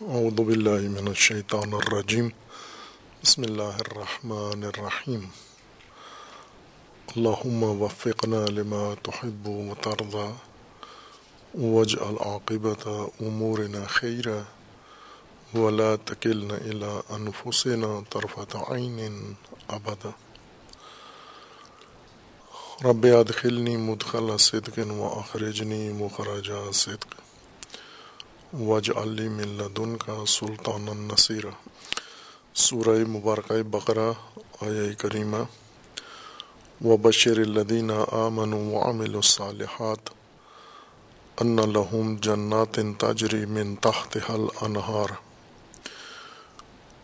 اعوذ باللہ من الشیطان الرجیم۔ بسم اللہ الرحمن الرحیم۔ اللہم وفقنا لما تحب وترضى واجعل عاقبت امورنا خیرا۔ ولا تکلنا الى انفسنا طرفت عین ابدا۔ رب ادخلنی مدخل صدق واخرجنی مخرج صدق۔ وج علی ملدن کا سلطان النصیر سورہ مبارکہ بقرہ آیا کریمہ و بشر الدین آمن وعمل الصالحات ان لہم جنات تجری من تحت حل انہار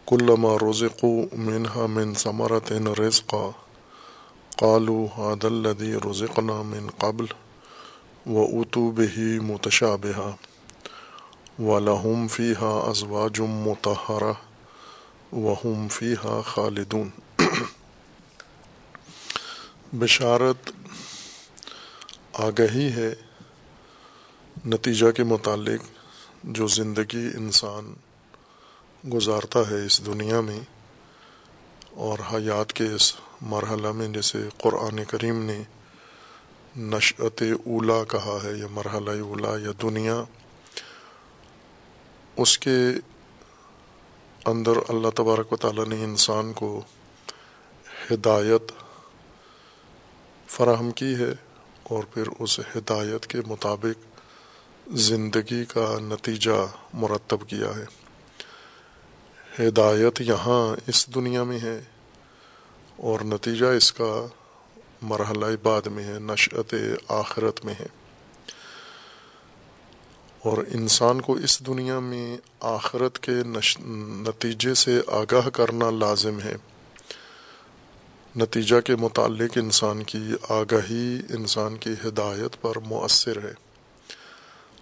كلما رزقوا منها من ثمرة رزقا، قالوا هذا الذي رزقنا من قبل وأتوا به متشابها. ولہم فی ہا ازواج متحرہ وہم فی ہا خالدون بشارت آگہی ہے نتیجہ کے متعلق جو زندگی انسان گزارتا ہے اس دنیا میں اور حیات کے اس مرحلہ میں، جیسے قرآن کریم نے نشعت اولا کہا ہے یا مرحلہ اولا یا دنیا اس کے اندر اللہ تبارک و تعالیٰ نے انسان کو ہدایت فراہم کی ہے اور پھر اس ہدایت کے مطابق زندگی کا نتیجہ مرتب کیا ہے۔ ہدایت یہاں اس دنیا میں ہے اور نتیجہ اس کا مرحلہ بعد میں ہے نشعت آخرت میں ہے۔ اور انسان کو اس دنیا میں آخرت کے نتیجے سے آگاہ کرنا لازم ہے۔ نتیجہ کے متعلق انسان کی آگاہی انسان کی ہدایت پر مؤثر ہے۔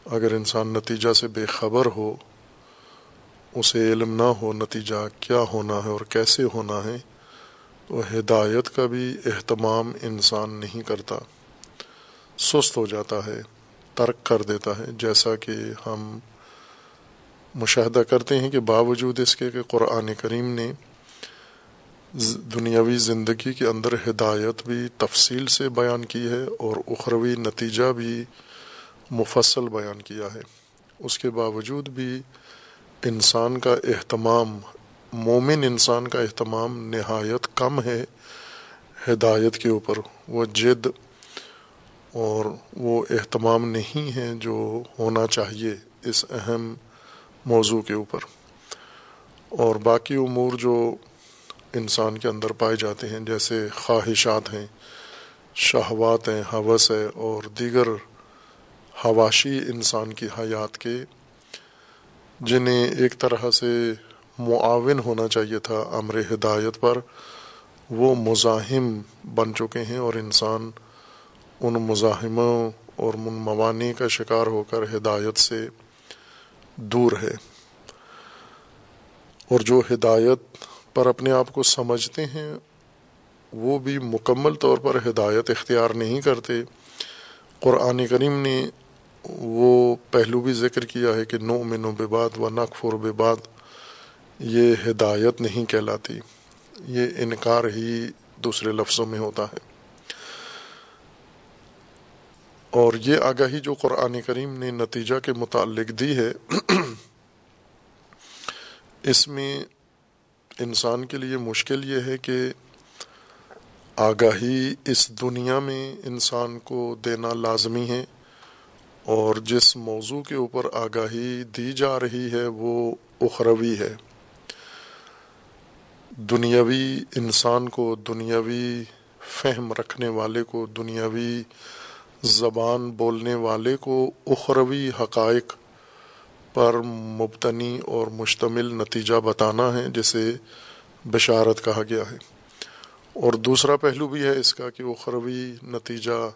اگر انسان نتیجہ سے بے خبر ہو، اسے علم نہ ہو نتیجہ کیا ہونا ہے اور کیسے ہونا ہے، تو ہدایت کا بھی اہتمام انسان نہیں کرتا۔ سست ہو جاتا ہے۔ ترک کر دیتا ہے، جیسا کہ ہم مشاہدہ کرتے ہیں کہ باوجود اس کے کہ قرآن کریم نے دنیاوی زندگی کے اندر ہدایت بھی تفصیل سے بیان کی ہے اور اخروی نتیجہ بھی مفصل بیان کیا ہے۔ اس کے باوجود بھی انسان کا اہتمام، مومن انسان کا اہتمام نہایت کم ہے ہدایت کے اوپر۔ وہ جد اور وہ اہتمام نہیں ہے جو ہونا چاہیے اس اہم موضوع کے اوپر۔ اور باقی امور جو انسان کے اندر پائے جاتے ہیں، جیسے خواہشات ہیں، شہوات ہیں، حوث ہے، اور دیگر حواشی انسان کی حیات کے، جنہیں ایک طرح سے معاون ہونا چاہیے تھا امر ہدایت پر، وہ مزاحم بن چکے ہیں اور انسان ان مزاحموں اور ان کا شکار ہو کر ہدایت سے دور ہے۔ اور جو ہدایت پر اپنے آپ کو سمجھتے ہیں، وہ بھی مکمل طور پر ہدایت اختیار نہیں کرتے۔ قرآن کریم نے وہ پہلو بھی ذکر کیا ہے کہ نو من و بے بات و نقفر بے یہ ہدایت نہیں کہلاتی، یہ انکار ہی دوسرے لفظوں میں ہوتا ہے۔ اور یہ آگاہی جو قرآن کریم نے نتیجہ کے متعلق دی ہے، اس میں انسان کے لیے مشکل یہ ہے کہ آگاہی اس دنیا میں انسان کو دینا لازمی ہے اور جس موضوع کے اوپر آگاہی دی جا رہی ہے وہ اخروی ہے۔ دنیاوی انسان کو، دنیاوی فہم رکھنے والے کو، دنیاوی زبان بولنے والے کو اخروی حقائق پر مبتنی اور مشتمل نتیجہ بتانا ہے، جسے بشارت کہا گیا ہے۔ اور دوسرا پہلو بھی ہے اس کا کہ اخروی نتیجہ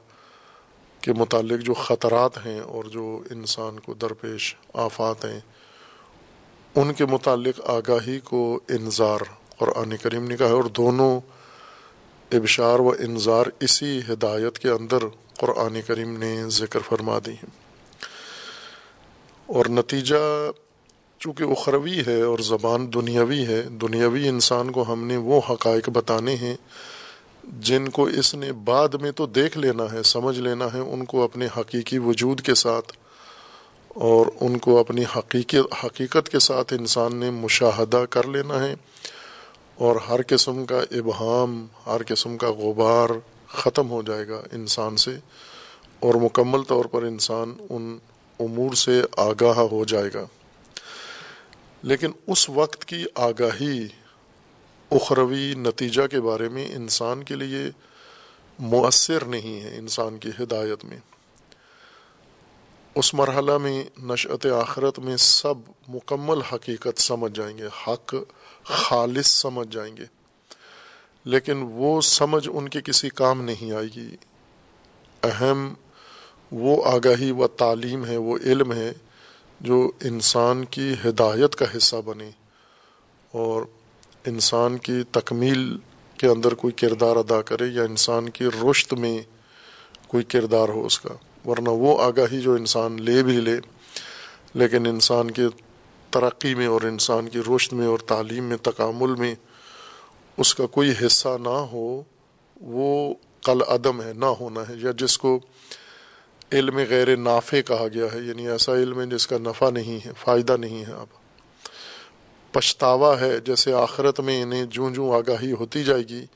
کے متعلق جو خطرات ہیں اور جو انسان کو درپیش آفات ہیں، ان کے متعلق آگاہی کو انظار قرآن کریم نے کہا ہے۔ اور دونوں ابشار و انظار اسی ہدایت کے اندر قرآن کریم نے ذکر فرما دی ہیں۔ اور نتیجہ چونکہ اخروی ہے اور زبان دنیاوی ہے، دنیاوی انسان کو ہم نے وہ حقائق بتانے ہیں جن کو اس نے بعد میں تو دیکھ لینا ہے، سمجھ لینا ہے ان کو اپنے حقیقی وجود کے ساتھ اور ان کو اپنی حقیقت حقیقت کے ساتھ انسان نے مشاہدہ کر لینا ہے۔ اور ہر قسم کا ابہام، ہر قسم کا غبار ختم ہو جائے گا انسان سے اور مکمل طور پر انسان ان امور سے آگاہ ہو جائے گا۔ لیکن اس وقت کی آگاہی اخروی نتیجہ کے بارے میں انسان کے لیے مؤثر نہیں ہے، انسان کی ہدایت میں۔ اس مرحلہ میں نشعت آخرت میں سب مکمل حقیقت سمجھ جائیں گے، حق خالص سمجھ جائیں گے۔ لیکن وہ سمجھ ان کے کسی کام نہیں آئے گی۔ اہم وہ آگاہی و تعلیم ہے، وہ علم ہے جو انسان کی ہدایت کا حصہ بنے اور انسان کی تکمیل کے اندر کوئی کردار ادا کرے یا انسان کی رشت میں کوئی کردار ہو اس کا۔ ورنہ وہ آگاہی جو انسان لے بھی لے، لیکن انسان کے ترقی میں اور انسان کی رشت میں اور تعلیم میں، تکامل میں اس کا کوئی حصہ نہ ہو، وہ کل عدم ہے، نہ ہونا ہے، یا جس کو علم غیر نافع کہا گیا ہے یعنی ایسا علم ہے جس کا نفع نہیں ہے، فائدہ نہیں ہے اب۔ پچھتاوا ہے، جیسے آخرت میں انہیں جوں جوں آگاہی ہوتی جائے گی،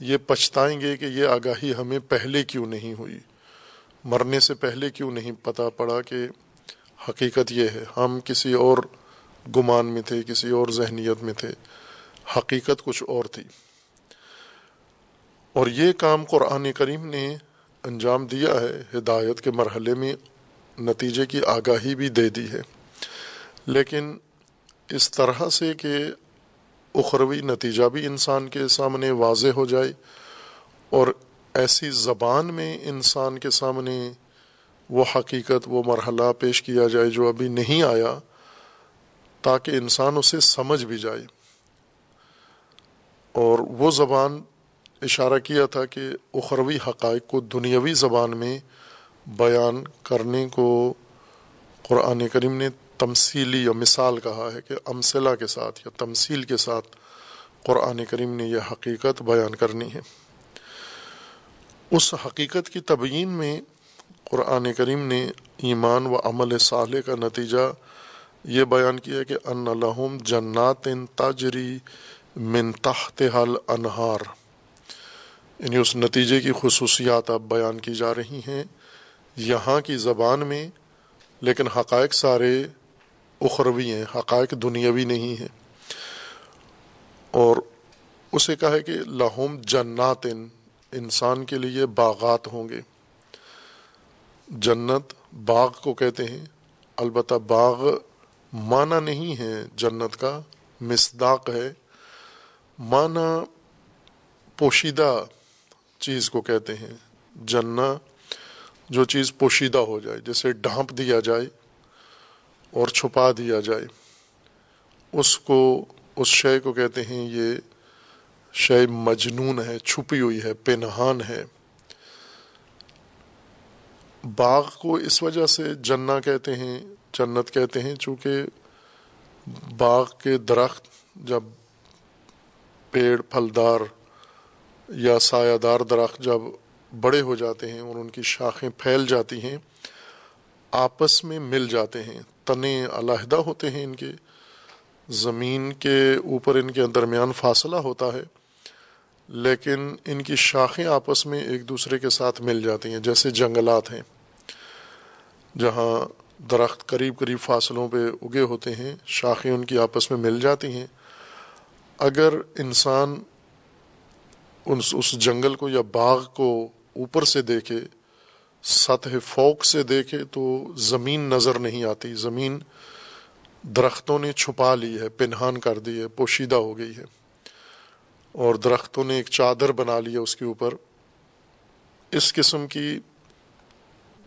یہ پچھتائیں گے کہ یہ آگاہی ہمیں پہلے کیوں نہیں ہوئی؟ مرنے سے پہلے کیوں نہیں پتہ پڑا کہ حقیقت یہ ہے، ہم کسی اور گمان میں تھے، کسی اور ذہنیت میں تھے۔ حقیقت کچھ اور تھی۔ اور یہ کام قرآن کریم نے انجام دیا ہے، ہدایت کے مرحلے میں نتیجے کی آگاہی بھی دے دی ہے۔ لیکن اس طرح سے کہ اخروی نتیجہ بھی انسان کے سامنے واضح ہو جائے اور ایسی زبان میں انسان کے سامنے وہ حقیقت، وہ مرحلہ پیش کیا جائے جو ابھی نہیں آیا، تاکہ انسان اسے سمجھ بھی جائے۔ اور وہ زبان اشارہ کیا تھا کہ اخروی حقائق کو دنیاوی زبان میں بیان کرنے کو قرآن کریم نے تمثیلی یا مثال کہا ہے کہ امثلہ کے ساتھ یا تمثیل کے ساتھ قرآن کریم نے یہ حقیقت بیان کرنی ہے۔ اس حقیقت کی تبیین میں قرآن کریم نے ایمان و عمل صالح کا نتیجہ یہ بیان کیا کہ ان لہم جنات تاجری من تحت حل انہار یعنی اس نتیجے کی خصوصیات اب بیان کی جا رہی ہیں یہاں کی زبان میں، لیکن حقائق سارے اخروی ہیں، حقائق دنیاوی نہیں ہیں۔ اور اسے کہا ہے کہ لاہوم جنات انسان کے لیے باغات ہوں گے۔ جنت باغ کو کہتے ہیں، البتہ باغ معنی نہیں ہے جنت کا، مصداق ہے معنی پوشیدہ چیز کو کہتے ہیں، جنا، جو چیز پوشیدہ ہو جائے جیسے ڈھانپ دیا جائے اور چھپا دیا جائے۔ اس کو، اس شے کو کہتے ہیں، یہ شے مجنون ہے، چھپی ہوئی ہے، پنہان ہے۔ باغ کو اس وجہ سے جنا کہتے ہیں، جنت کہتے ہیں، چونکہ باغ کے درخت جب پیڑ، پھلدار یا سایہ دار درخت جب بڑے ہو جاتے ہیں اور ان کی شاخیں پھیل جاتی ہیں، آپس میں مل جاتے ہیں، تنے علیحدہ ہوتے ہیں ان کے۔ زمین کے اوپر ان کے درمیان فاصلہ ہوتا ہے، لیکن ان کی شاخیں آپس میں ایک دوسرے کے ساتھ مل جاتی ہیں، جیسے جنگلات ہیں، جہاں درخت قریب قریب فاصلوں پہ اگے ہوتے ہیں، شاخیں ان کی آپس میں مل جاتی ہیں۔ اگر انسان اس اس جنگل کو یا باغ کو اوپر سے دیکھے، سطح فوق سے دیکھے، تو زمین نظر نہیں آتی۔ زمین درختوں نے چھپا لی ہے، پنہان کر دی ہے، پوشیدہ ہو گئی ہے۔ اور درختوں نے ایک چادر بنا لی ہے اس کے اوپر۔ اس قسم کی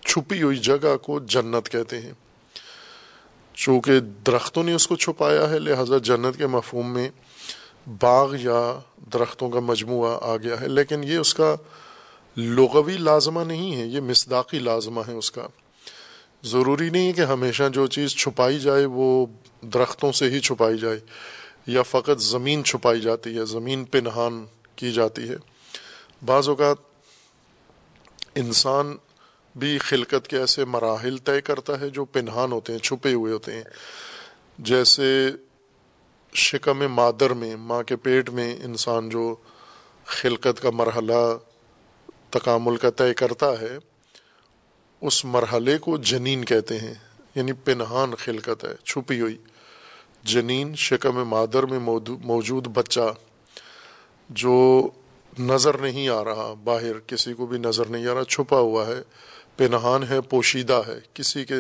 چھپی ہوئی جگہ کو جنت کہتے ہیں۔ چونکہ درختوں نے اس کو چھپایا ہے، لہذا جنت کے مفہوم میں باغ یا درختوں کا مجموعہ آ گیا ہے، لیکن یہ اس کا لغوی لازمہ نہیں ہے، یہ مصداقی لازمہ ہے اس کا۔ ضروری نہیں ہے کہ ہمیشہ جو چیز چھپائی جائے وہ درختوں سے ہی چھپائی جائے، یا فقط زمین چھپائی جاتی ہے، زمین پنہان کی جاتی ہے۔ بعض اوقات انسان بھی خلقت کے ایسے مراحل طے کرتا ہے جو پنہان ہوتے ہیں، چھپے ہوئے ہوتے ہیں۔ جیسے شکم مادر میں، ماں کے پیٹ میں انسان جو خلقت کا مرحلہ، تکامل کا طے کرتا ہے، اس مرحلے کو جنین کہتے ہیں یعنی پنہان خلقت ہے، چھپی ہوئی۔ جنین، شکم مادر میں موجود بچہ جو نظر نہیں آ رہا، باہر کسی کو بھی نظر نہیں آ رہا، چھپا ہوا ہے، پنہان ہے، پوشیدہ ہے، کسی کے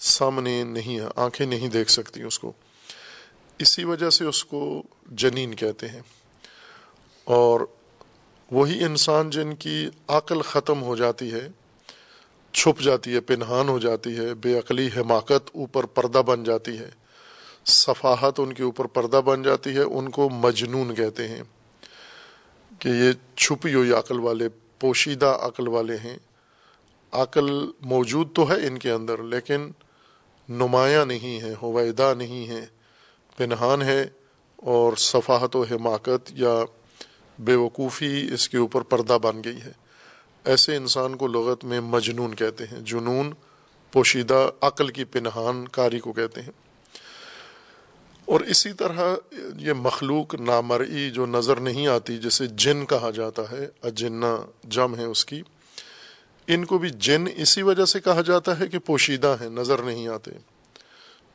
سامنے نہیں ہے، آنکھیں نہیں دیکھ سکتی اس کو۔ اسی وجہ سے اس کو جنین کہتے ہیں۔ اور وہی انسان جن کی عقل ختم ہو جاتی ہے، چھپ جاتی ہے، پنہان ہو جاتی ہے، بے عقلی حماقت اوپر پردہ بن جاتی ہے، صفاحت ان کے اوپر پردہ بن جاتی ہے، ان کو مجنون کہتے ہیں۔ کہ یہ چھپی ہوئی عقل والے، پوشیدہ عقل والے ہیں۔ عقل موجود تو ہے ان کے اندر، لیکن نمایاں نہیں ہے ہویدہ نہیں ہے۔ پنہان ہے اور صفاحت و حماقت یا بے وقوفی اس کے اوپر پردہ بن گئی ہے۔ ایسے انسان کو لغت میں مجنون کہتے ہیں، جنون پوشیدہ عقل کی پنہان کاری کو کہتے ہیں۔ اور اسی طرح یہ مخلوق نامرئی جو نظر نہیں آتی، جسے جن کہا جاتا ہے اجنا جم ہے اس کی، ان کو بھی جن اسی وجہ سے کہا جاتا ہے کہ پوشیدہ ہیں، نظر نہیں آتے۔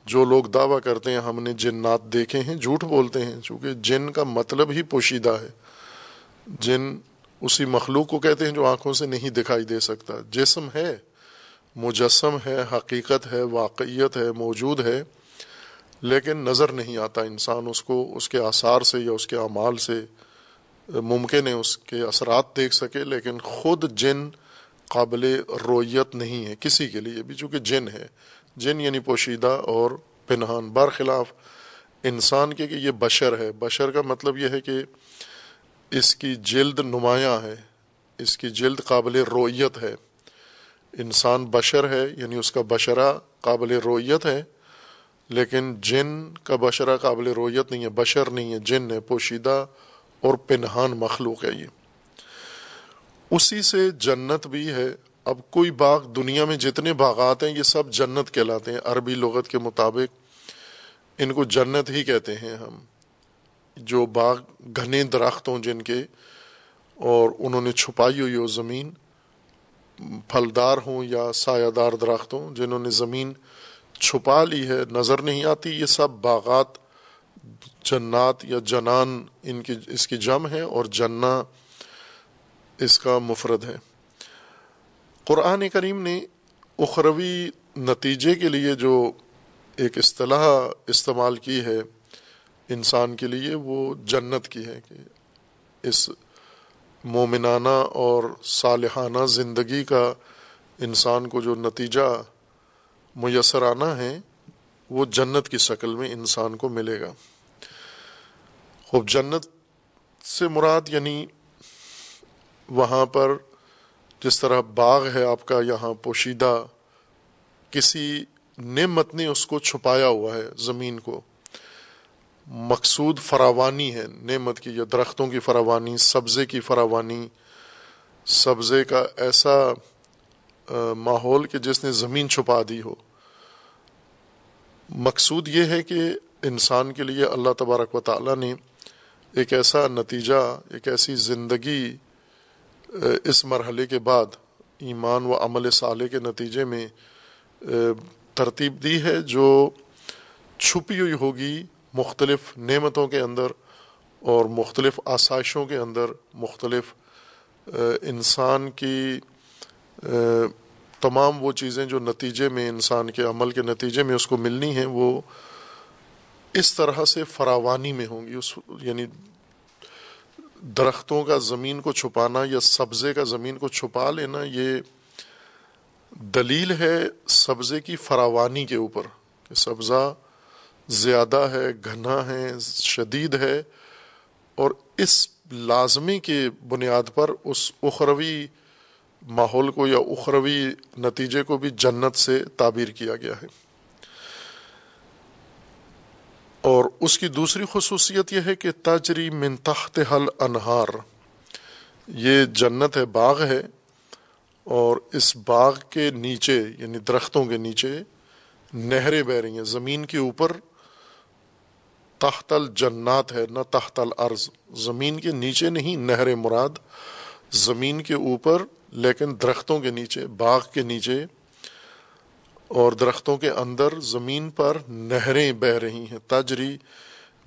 جو لوگ دعویٰ کرتے ہیں، ہم نے جنات دیکھے ہیں، جھوٹ بولتے ہیں۔ چونکہ جن کا مطلب ہی پوشیدہ ہے۔ جن اسی مخلوق کو کہتے ہیں جو آنکھوں سے نہیں دکھائی دے سکتا۔ جسم ہے، مجسم ہے، حقیقت ہے، واقعیت ہے، موجود ہے۔ لیکن نظر نہیں آتا۔ انسان اس کو، اس کے آثار سے یا اس کے اعمال سے ممکن ہے اس کے اثرات دیکھ سکے۔ لیکن خود جن قابل رویت نہیں ہے، کسی کے لیے بھی۔ چونکہ جن ہے جن یعنی پوشیدہ اور پنہان، برخلاف انسان کے کہ یہ بشر ہے۔ بشر کا مطلب یہ ہے کہ اس کی جلد نمایاں ہے، اس کی جلد قابل رویت ہے۔ انسان بشر ہے یعنی اس کا بشرہ قابل رویت ہے، لیکن جن کا بشرہ قابل رویت نہیں ہے، بشر نہیں ہے، جن ہے، پوشیدہ اور پنہان مخلوق ہے یہ۔ اسی سے جنت بھی ہے اب کوئی باغ دنیا میں جتنے باغات ہیں، یہ سب جنت کہلاتے ہیں۔ عربی لغت کے مطابق ان کو جنت ہی کہتے ہیں ہم۔ جو باغ گھنے درخت ہوں جن کے اور انہوں نے چھپائی ہوئی ہو زمین، پھلدار ہوں یا سایہ دار درخت ہوں، جنہوں نے زمین چھپا لی ہے، نظر نہیں آتی، یہ سب باغات جنات یا جنان ان کی، اس کی جم ہے اور جنا اس کا مفرد ہے قرآن کریم نے اخروی نتیجے کے لیے جو ایک اصطلاح استعمال کی ہے انسان کے لیے، وہ جنت کی ہے کہ اس مومنانہ اور صالحانہ زندگی کا انسان کو جو نتیجہ میسر آنا ہے، وہ جنت کی شکل میں انسان کو ملے گا۔ خوب، جنت سے مراد یعنی وہاں پر جس طرح باغ ہے آپ کا یہاں پوشیدہ، کسی نعمت نے اس کو چھپایا ہوا ہے زمین کو۔ مقصود فراوانی ہے، نعمت کی، یا درختوں کی فراوانی، سبزے کی فراوانی۔ سبزے کا ایسا ماحول کہ جس نے زمین چھپا دی ہو۔ مقصود یہ ہے کہ انسان کے لیے اللہ تبارک و تعالیٰ نے ایک ایسا نتیجہ، ایک ایسی زندگی اس مرحلے کے بعد ایمان و عمل صالح کے نتیجے میں ترتیب دی ہے جو چھپی ہوئی ہوگی مختلف نعمتوں کے اندر اور مختلف آسائشوں کے اندر مختلف انسان کی تمام وہ چیزیں جو نتیجے میں، انسان کے عمل کے نتیجے میں اس کو ملنی ہیں، وہ اس طرح سے فراوانی میں ہوں گی، اس یعنی درختوں کا زمین کو چھپانا یا سبزے کا زمین کو چھپا لینا، یہ دلیل ہے سبزے کی فراوانی کے اوپر۔ کہ سبزہ زیادہ ہے، گھنا ہے، شدید ہے اور اس لازمی کے بنیاد پر اس اخروی ماحول کو یا اخروی نتیجے کو بھی جنت سے تعبیر کیا گیا ہے۔ اور اس کی دوسری خصوصیت یہ ہے کہ تاجری من تحت حل انہار یہ جنت ہے، باغ ہے، اور اس باغ کے نیچے یعنی درختوں کے نیچے نہریں بہ رہی ہیں، زمین کے اوپر تحت الجنات ہے، نہ تحت الارض، زمین کے نیچے نہیں نہر مراد، زمین کے اوپر لیکن درختوں کے نیچے، باغ کے نیچے اور درختوں کے اندر زمین پر نہریں بہ رہی ہیں۔ تجری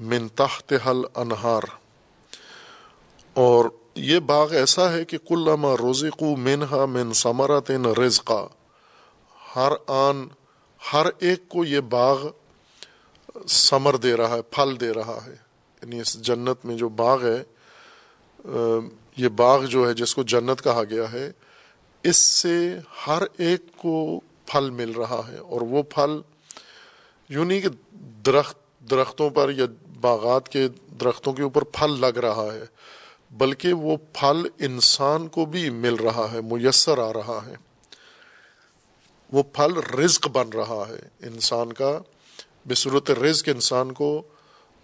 من تحت حل انہار اور یہ باغ ایسا ہے کہ کلامہ روزقو منہا من ثمرتن رزقا۔ ہر آن، ہر ایک کو یہ باغ ثمر دے رہا ہے، پھل دے رہا ہے۔ یعنی اس جنت میں جو باغ ہے یہ باغ جو ہے، جس کو جنت کہا گیا ہے، اس سے ہر ایک کو پھل مل رہا ہے اور وہ پھل یوں نہیں کہ درخت درختوں پر یا باغات کے درختوں کے اوپر پھل لگ رہا ہے، بلکہ وہ پھل انسان کو بھی مل رہا ہے، میسر آ رہا ہے۔ وہ پھل رزق بن رہا ہے، انسان کا بصورت رزق انسان کو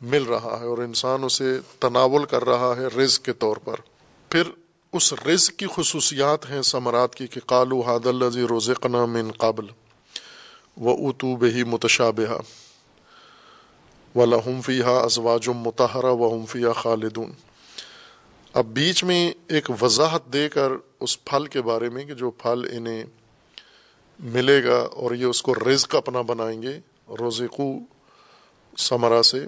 مل رہا ہے اور انسان اسے تناول کر رہا ہے رزق کے طور پر۔ پھر اس رزق کی خصوصیات ہیں ثمرات کی کہ قالو حاد الزی روز من قابل و اتو بہی متشابہ و لہم فیحہ ازواجم متحرہ و ہمفیہ خالدون۔ اب بیچ میں ایک وضاحت دے کر اس پھل کے بارے میں کہ جو پھل انہیں ملے گا اور یہ اس کو رزق اپنا بنائیں گے روزقو ثمرا سے،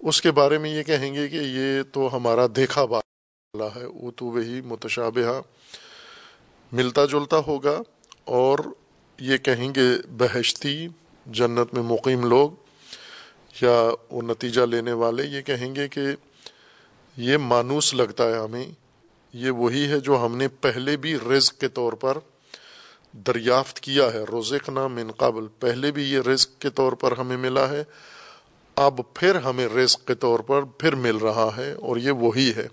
اس کے بارے میں یہ کہیں گے کہ یہ تو ہمارا دیکھا بالا ہے اتو وہی متشابہ ملتا جلتا ہوگا اور یہ کہیں گے بہشتی، جنت میں مقیم لوگ یا وہ نتیجہ لینے والے، یہ کہیں گے کہ یہ مانوس لگتا ہے ہمیں۔ یہ وہی ہے جو ہم نے پہلے بھی رزق کے طور پر دریافت کیا ہے۔ روزق نام من قبل، پہلے بھی یہ رزق کے طور پر ہمیں ملا ہے۔ اب پھر ہمیں رزق کے طور پر پھر مل رہا ہے اور یہ وہی ہے۔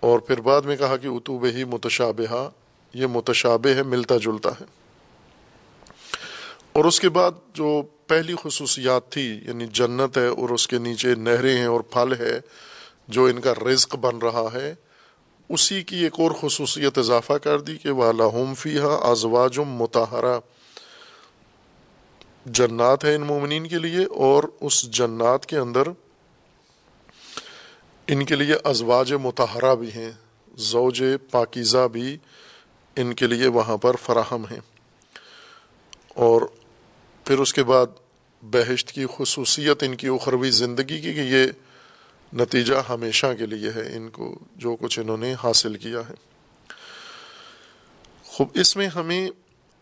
اور پھر بعد میں کہا کہ اتوب ہی متشابہ یہ متشابہ ہے، ملتا جلتا ہے۔ اور اس کے بعد جو پہلی خصوصیات تھی یعنی جنت ہے اور اس کے نیچے نہریں ہیں اور پھل ہے، جو ان کا رزق بن رہا ہے، اسی کی ایک اور خصوصیت اضافہ کر دی کہ والا ہوم فی ہا ازواج متحرہ جنات ہے ان مومنین کے لیے اور اس جنات کے اندر ان کے لیے ازواج متحرہ بھی ہیں، زوج پاکیزہ بھی ان کے لیے وہاں پر فراہم ہیں۔ اور پھر اس کے بعد بہشت کی خصوصیت، ان کی اخروی زندگی کی کہ یہ نتیجہ ہمیشہ کے لیے ہے، ان کو جو کچھ انہوں نے حاصل کیا ہے۔ خوب، اس میں ہمیں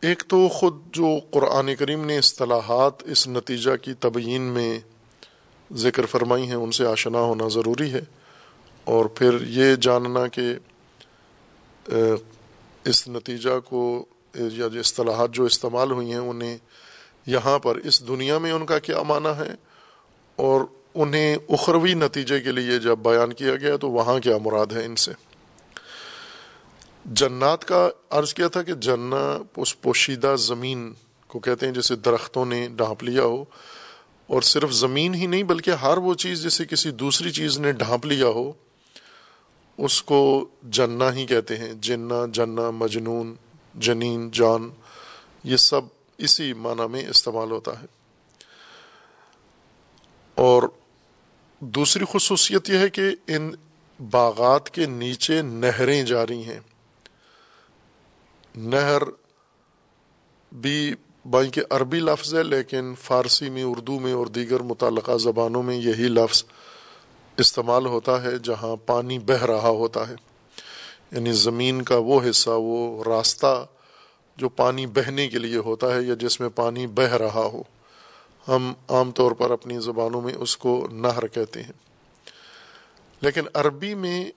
ایک تو خود جو قرآن کریم نے اصطلاحات اس نتیجہ کی تبیین میں ذکر فرمائی ہیں، ان سے آشنا ہونا ضروری ہے۔ اور پھر یہ جاننا کہ اس نتیجہ کو، یا جو اصطلاحات جو استعمال ہوئی ہیں، انہیں یہاں پر، اس دنیا میں ان کا کیا معنی ہے؟ اور انہیں اخروی نتیجے کے لیے جب بیان کیا گیا تو وہاں کیا مراد ہے ان سے؟ جنات کا عرض کیا تھا کہ جنا اس پوشیدہ زمین کو کہتے ہیں جیسے درختوں نے ڈھانپ لیا ہو اور صرف زمین ہی نہیں بلکہ ہر وہ چیز جیسے کسی دوسری چیز نے ڈھانپ لیا ہو، اس کو جنا ہی کہتے ہیں جنا جنا مجنون، جنین، جان، یہ سب اسی معنی میں استعمال ہوتا ہے۔ اور دوسری خصوصیت یہ ہے کہ ان باغات کے نیچے نہریں جاری ہیں۔ نہر بھی بائیں کے عربی لفظ ہے، لیکن فارسی میں، اردو میں اور دیگر متعلقہ زبانوں میں یہی لفظ استعمال ہوتا ہے جہاں پانی بہہ رہا ہوتا ہے۔ یعنی زمین کا وہ حصہ، وہ راستہ جو پانی بہنے کے لیے ہوتا ہے یا جس میں پانی بہہ رہا ہو۔ ہم عام طور پر اپنی زبانوں میں اس کو نہر کہتے ہیں۔ لیکن عربی میں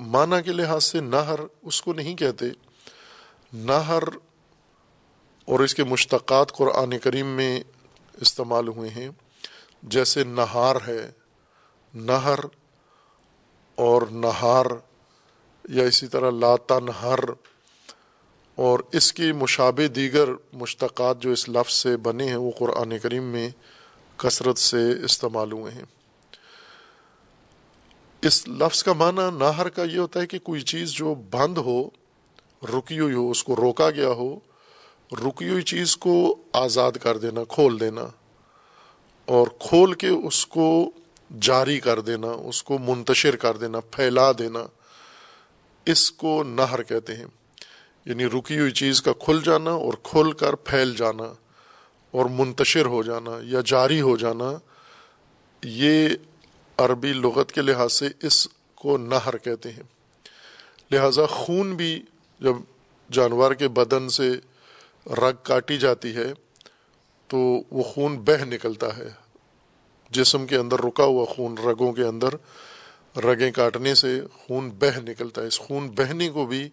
معنی کے لحاظ سے نہر اس کو نہیں کہتے۔ نہر اور اس کے مشتقات قرآن کریم میں استعمال ہوئے ہیں۔ جیسے نہار ہے، نہر اور نہار یا اسی طرح لاتا نہر اور اس کی مشابہ دیگر مشتقات جو اس لفظ سے بنے ہیں، وہ قرآن کریم میں کثرت سے استعمال ہوئے ہیں۔ اس لفظ کا معنی نہر کا یہ ہوتا ہے کہ کوئی چیز جو بند ہو، رکی ہوئی ہو، اس کو روکا گیا ہو رکی ہوئی چیز کو آزاد کر دینا، کھول دینا، اور کھول کے اس کو جاری کر دینا، اس کو منتشر کر دینا، پھیلا دینا، اس کو نہر کہتے ہیں۔ یعنی رکی ہوئی چیز کا کھل جانا اور کھل کر پھیل جانا اور منتشر ہو جانا یا جاری ہو جانا، یہ عربی لغت کے لحاظ سے اس کو نہر کہتے ہیں۔ لہذا خون بھی جب جانور کے بدن سے رگ کاٹی جاتی ہے تو وہ خون بہہ نکلتا ہے۔ جسم کے اندر رکا ہوا خون رگوں کے اندر، رگیں کاٹنے سے خون بہہ نکلتا ہے۔ اس خون بہنے کو بھی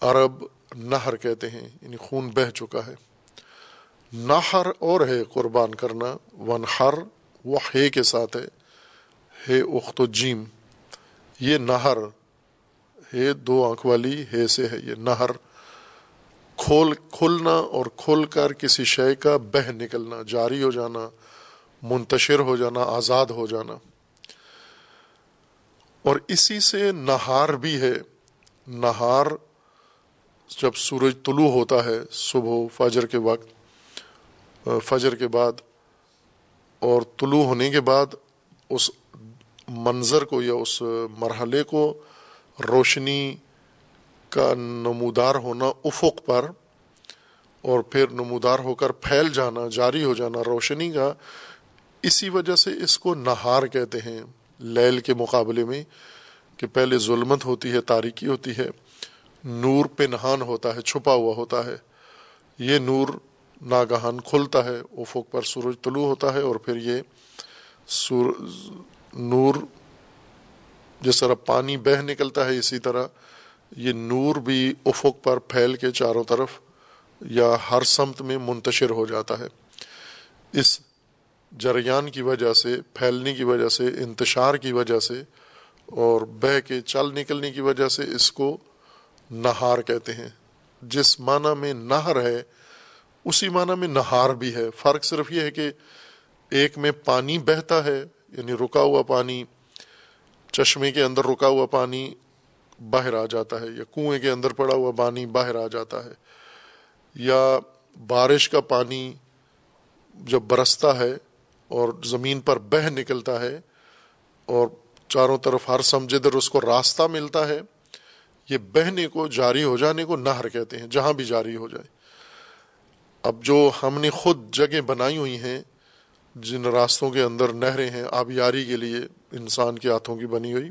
عرب نہر کہتے ہیں یعنی خون بہہ چکا ہے۔ نہر اور ہے قربان کرنا ون ہر وہ ہے کے ساتھ ہے ہے اخت و جیم۔ یہ نہر، ہے دو آنکھ والی، ہے سے ہے۔ یہ نہر کھول کھلنا اور کھل کر کسی شے کا بہ نکلنا، جاری ہو جانا، منتشر ہو جانا، آزاد ہو جانا۔ اور اسی سے نہار بھی ہے۔ نہار جب سورج طلوع ہوتا ہے، صبح، فجر کے وقت، فجر کے بعد اور طلوع ہونے کے بعد اس منظر کو یا اس مرحلے کو روشنی کا نمودار ہونا افق پر اور پھر نمودار ہو کر پھیل جانا، جاری ہو جانا، روشنی کا اسی وجہ سے اس کو نہار کہتے ہیں لیل کے مقابلے میں کہ پہلے ظلمت ہوتی ہے، تاریکی ہوتی ہے، نور پہ نہان ہوتا ہے، چھپا ہوا ہوتا ہے۔ یہ نور ناگہان کھلتا ہے، افق پر سورج طلوع ہوتا ہے اور پھر یہ سور نور جس طرح پانی بہہ نکلتا ہے، اسی طرح یہ نور بھی افق پر پھیل کے چاروں طرف یا ہر سمت میں منتشر ہو جاتا ہے۔ اس جریان کی وجہ سے، پھیلنے کی وجہ سے، انتشار کی وجہ سے اور بہ کے چل نکلنے کی وجہ سے اس کو نہار کہتے ہیں۔ جس معنی میں نہر ہے، اسی معنی میں نہار بھی ہے۔ فرق صرف یہ ہے کہ ایک میں پانی بہتا ہے یعنی رکا ہوا پانی، چشمے کے اندر رکا ہوا پانی باہر آ جاتا ہے، یا کنویں کے اندر پڑا ہوا پانی باہر آ جاتا ہے، یا بارش کا پانی جب برستا ہے اور زمین پر بہہ نکلتا ہے اور چاروں طرف ہر سمجھے در اس کو راستہ ملتا ہے، یہ بہنے کو، جاری ہو جانے کو نہر کہتے ہیں، جہاں بھی جاری ہو جائے۔ اب جو ہم نے خود جگہ بنائی ہوئی ہیں، جن راستوں کے اندر نہریں ہیں، آبیاری کے لیے انسان کے ہاتھوں کی بنی ہوئی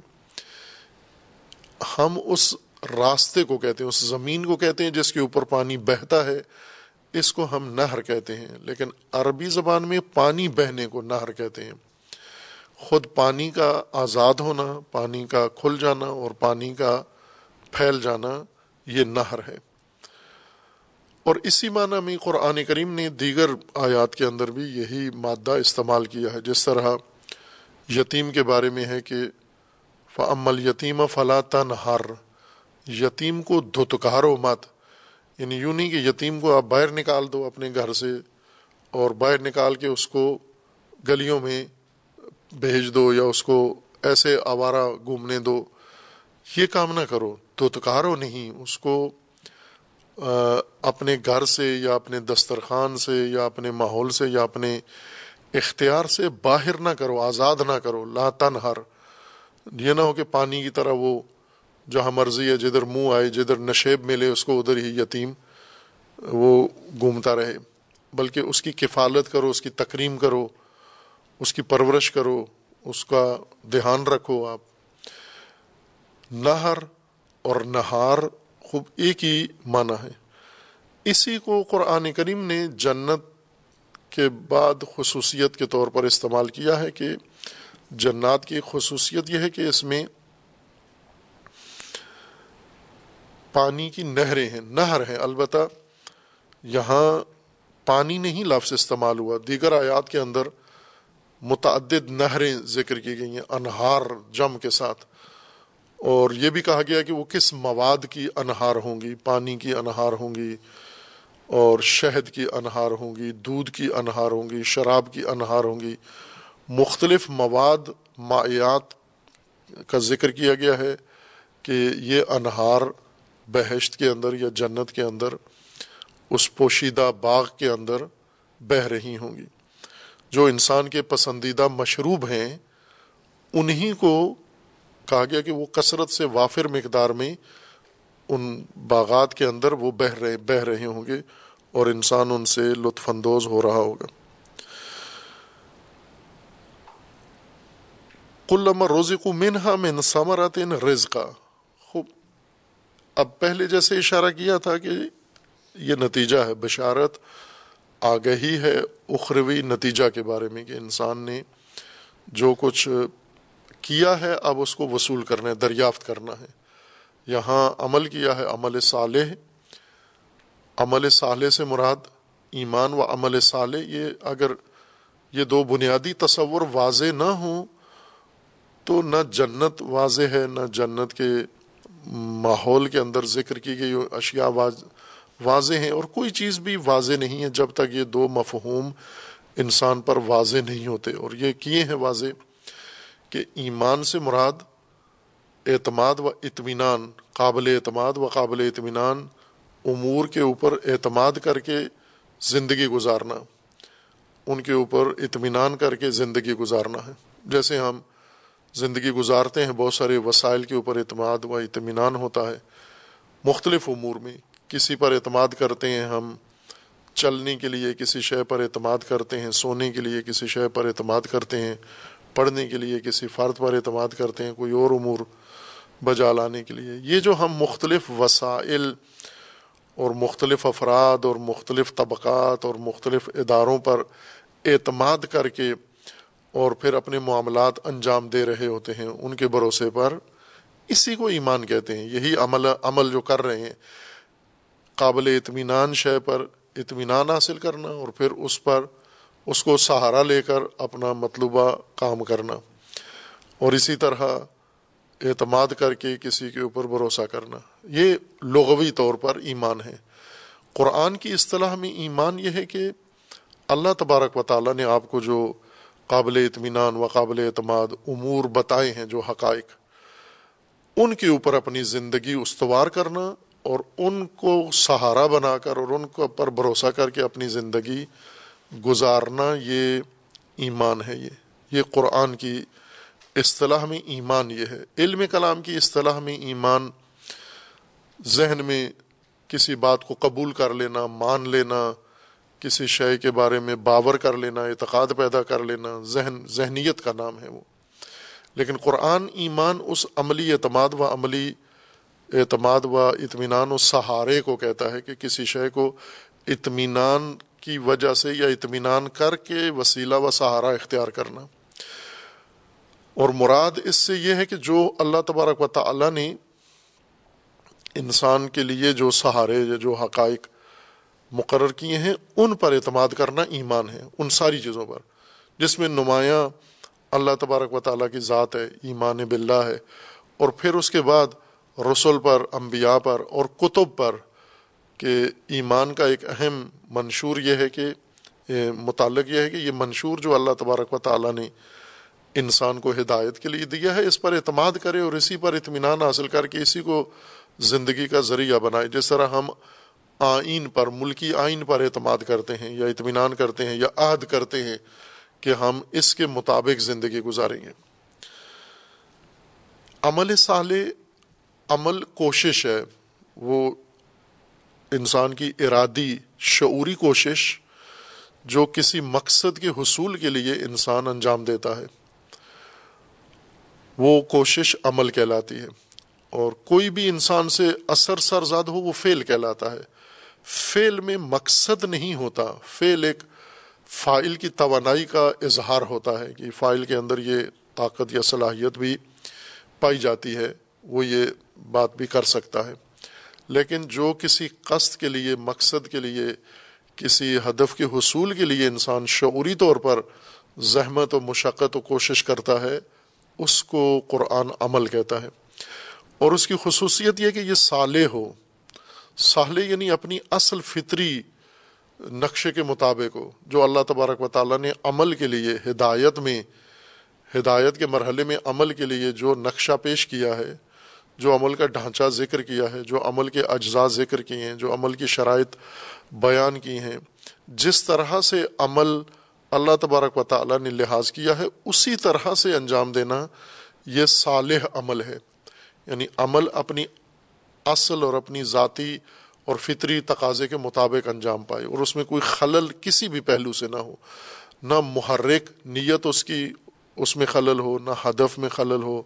ہم اس راستے کو کہتے ہیں، اس زمین کو کہتے ہیں جس کے اوپر پانی بہتا ہے، اس کو ہم نہر کہتے ہیں۔ لیکن عربی زبان میں پانی بہنے کو نہر کہتے ہیں۔ خود پانی کا آزاد ہونا، پانی کا کھل جانا اور پانی کا پھیل جانا، یہ نہر ہے۔ اور اسی معنی میں قرآن کریم نے دیگر آیات کے اندر بھی یہی مادہ استعمال کیا ہے۔ جس طرح یتیم کے بارے میں ہے کہ فعمل یتیم فلا تنہر یتیم کو دھتکارو مت۔ یعنی یوں نہیں کہ یتیم کو آپ باہر نکال دو اپنے گھر سے اور باہر نکال کے اس کو گلیوں میں بھیج دو یا اس کو ایسے آوارہ گھومنے دو۔ یہ کام نہ کرو۔ دھتکارو نہیں۔ اس کو اپنے گھر سے یا اپنے دسترخوان سے یا اپنے ماحول سے یا اپنے اختیار سے باہر نہ کرو، آزاد نہ کرو۔ لا تنہر یہ نہ ہو کہ پانی کی طرح وہ جہاں مرضی ہے جدھر منہ آئے، جدھر نشیب ملے، اس کو ادھر ہی یتیم، وہ گھومتا رہے۔ بلکہ اس کی کفالت کرو، اس کی تکریم کرو، اس کی پرورش کرو، اس کا دھیان رکھو آپ۔ نہر اور نہار خوب ایک ہی معنی ہے۔ اسی کو قرآن کریم نے جنت کے بعد خصوصیت کے طور پر استعمال کیا ہے کہ جنات کی خصوصیت یہ ہے کہ اس میں پانی کی نہریں ہیں، نہر ہیں۔ البتہ یہاں پانی نہیں لفظ استعمال ہوا۔ دیگر آیات کے اندر متعدد نہریں ذکر کی گئی ہیں، انہار جم کے ساتھ۔ اور یہ بھی کہا گیا کہ وہ کس مواد کی انہار ہوں گی؟ پانی کی انہار ہوں گی اور شہد کی انہار ہوں گی، دودھ کی انہار ہوں گی، شراب کی انہار ہوں گی۔ مختلف مواد مایات کا ذکر کیا گیا ہے کہ یہ انہار بہشت کے اندر یا جنت کے اندر، اس پوشیدہ باغ کے اندر بہہ رہی ہوں گی۔ جو انسان کے پسندیدہ مشروب ہیں، انہی کو کہا گیا کہ وہ کثرت سے وافر مقدار میں ان باغات کے اندر وہ بہ رہے بہ رہے ہوں گے اور انسان ان سے لطف اندوز ہو رہا ہوگا۔ کلم روزی کو منہا من ثمرات رزقا۔ خوب، اب پہلے جیسے اشارہ کیا تھا کہ یہ نتیجہ ہے، بشارت آگہی ہے اخروی نتیجہ کے بارے میں کہ انسان نے جو کچھ کیا ہے، اب اس کو وصول کرنا ہے، دریافت کرنا ہے۔ یہاں عمل کیا ہے، عمل صالح۔ عمل صالح سے مراد ایمان و عمل صالح۔ یہ اگر یہ دو بنیادی تصور واضح نہ ہوں تو نہ جنت واضح ہے، نہ جنت کے ماحول کے اندر ذکر کی گئی اشیاء واضح ہیں اور کوئی چیز بھی واضح نہیں ہے جب تک یہ دو مفہوم انسان پر واضح نہیں ہوتے اور یہ کیے ہیں واضح کہ ایمان سے مراد اعتماد و اطمینان، قابل اعتماد و قابل اطمینان، امور کے اوپر اعتماد کر کے زندگی گزارنا، ان کے اوپر اطمینان کر کے زندگی گزارنا ہے۔ جیسے ہم زندگی گزارتے ہیں، بہت سارے وسائل کے اوپر اعتماد و اطمینان ہوتا ہے۔ مختلف امور میں کسی پر اعتماد کرتے ہیں ہم، چلنے کے لیے کسی شے پر اعتماد کرتے ہیں، سونے کے لیے کسی شے پر اعتماد کرتے ہیں، پڑھنے کے لیے کسی فرد پر اعتماد کرتے ہیں، کوئی اور امور بجا لانے کے لیے۔ یہ جو ہم مختلف وسائل اور مختلف افراد اور مختلف طبقات اور مختلف اداروں پر اعتماد کر کے اور پھر اپنے معاملات انجام دے رہے ہوتے ہیں، ان کے بھروسے پر اسی کو ایمان کہتے ہیں۔ یہی عمل عمل جو کر رہے ہیں، قابل اطمینان شے پر اطمینان حاصل کرنا اور پھر اس پر اس کو سہارا لے کر اپنا مطلوبہ کام کرنا اور اسی طرح اعتماد کر کے کسی کے اوپر بھروسہ کرنا۔ یہ لغوی طور پر ایمان ہے۔ قرآن کی اصطلاح میں ایمان یہ ہے کہ اللہ تبارک و تعالیٰ نے آپ کو جو قابل اطمینان و قابل اعتماد امور بتائے ہیں جو حقائق۔ ان کے اوپر اپنی زندگی استوار کرنا اور ان کو سہارا بنا کر اور ان کو پر بھروسہ کر کے اپنی زندگی گزارنا، یہ ایمان ہے یہ۔ یہ قرآن کی اصطلاح میں ایمان یہ ہے۔ علم کلام کی اصطلاح میں ایمان، ذہن میں کسی بات کو قبول کر لینا، مان لینا کسی شے کے بارے میں باور کر لینا، اعتقاد پیدا کر لینا، ذہن، ذہنیت کا نام ہے وہ۔ لیکن قرآن ایمان اس عملی اعتماد و عملی اعتماد و اطمینان و سہارے کو کہتا ہے کہ کسی شے کو اطمینان کی وجہ سے یا اطمینان کر کے وسیلہ و سہارا اختیار کرنا۔ اور مراد اس سے یہ ہے کہ جو اللہ تبارک و تعالی نے انسان کے لیے جو سہارے یا جو حقائق مقرر کیے ہیں، ان پر اعتماد کرنا ایمان ہے، ان ساری چیزوں پر۔ جس میں نمایاں اللہ تبارک و تعالیٰ کی ذات ہے، ایمان باللہ ہے۔ اور پھر اس کے بعد رسول پر، انبیاء پر اور کتب پر کہ ایمان کا ایک اہم منشور یہ ہے کہ متعلق یہ ہے کہ یہ منشور جو اللہ تبارک و تعالیٰ نے انسان کو ہدایت کے لیے دیا ہے، اس پر اعتماد کرے اور اسی پر اطمینان حاصل کر کے اسی کو زندگی کا ذریعہ بنائے۔ جس طرح ہم آئین پر، ملکی آئین پر اعتماد کرتے ہیں یا اطمینان کرتے ہیں یا عہد کرتے ہیں کہ ہم اس کے مطابق زندگی گزاریں گے۔ عمل صالح، عمل کوشش ہے، وہ انسان کی ارادی، شعوری کوشش جو کسی مقصد کے حصول کے لیے انسان انجام دیتا ہے، وہ کوشش عمل کہلاتی ہے۔ اور کوئی بھی انسان سے اثر سرزاد ہو، وہ فیل کہلاتا ہے۔ فیل میں مقصد نہیں ہوتا۔ فیل ایک فائل کی توانائی کا اظہار ہوتا ہے کہ فائل کے اندر یہ طاقت یا صلاحیت بھی پائی جاتی ہے، وہ یہ بات بھی کر سکتا ہے۔ لیکن جو کسی قصد کے لیے، مقصد کے لیے، کسی ہدف کے حصول کے لیے انسان شعوری طور پر زحمت و مشقت و کوشش کرتا ہے، اس کو قرآن عمل کہتا ہے۔ اور اس کی خصوصیت یہ کہ یہ صالح ہو۔ صالح یعنی اپنی اصل فطری نقشے کے مطابق ہو، جو اللہ تبارک و تعالیٰ نے عمل کے لیے ہدایت میں، ہدایت کے مرحلے میں عمل کے لیے جو نقشہ پیش کیا ہے، جو عمل کا ڈھانچہ ذکر کیا ہے، جو عمل کے اجزاء ذکر کیے ہیں، جو عمل کی شرائط بیان کی ہیں، جس طرح سے عمل اللہ تبارک و تعالیٰ نے لحاظ کیا ہے، اسی طرح سے انجام دینا یہ صالح عمل ہے۔ یعنی عمل اپنی اصل اور اپنی ذاتی اور فطری تقاضے کے مطابق انجام پائے اور اس میں کوئی خلل کسی بھی پہلو سے نہ ہو۔ نہ محرک نیت اس کی اس میں خلل ہو، نہ ہدف میں خلل ہو،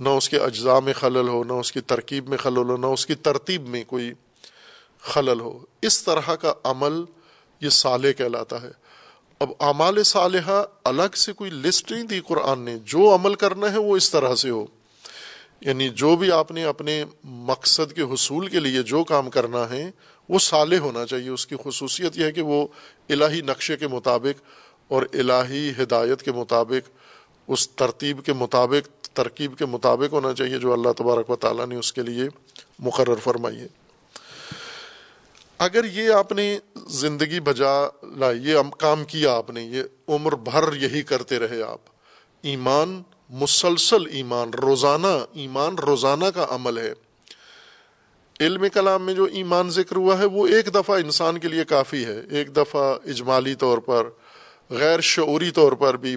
نہ اس کے اجزاء میں خلل ہو، نہ اس کی ترکیب میں خلل ہو، نہ اس کی ترتیب میں کوئی خلل ہو۔ اس طرح کا عمل یہ صالح کہلاتا ہے۔ اب اعمال صالحہ الگ سے کوئی لسٹ نہیں دی قرآن نے، جو عمل کرنا ہے وہ اس طرح سے ہو۔ یعنی جو بھی آپ نے اپنے مقصد کے حصول کے لیے جو کام کرنا ہے، وہ صالح ہونا چاہیے۔ اس کی خصوصیت یہ ہے کہ وہ الہی نقشے کے مطابق اور الہی ہدایت کے مطابق، اس ترتیب کے مطابق، ترکیب کے مطابق ہونا چاہیے، جو اللہ تبارک و تعالیٰ نے اس کے لیے مقرر فرمائی ہے۔ اگر یہ آپ نے زندگی بجا لائی، یہ کام کیا آپ نے، یہ عمر بھر یہی کرتے رہے آپ۔ ایمان مسلسل ایمان، روزانہ ایمان، روزانہ کا عمل ہے۔ علم کلام میں جو ایمان ذکر ہوا ہے، وہ ایک دفعہ انسان کے لیے کافی ہے۔ ایک دفعہ اجمالی طور پر، غیر شعوری طور پر بھی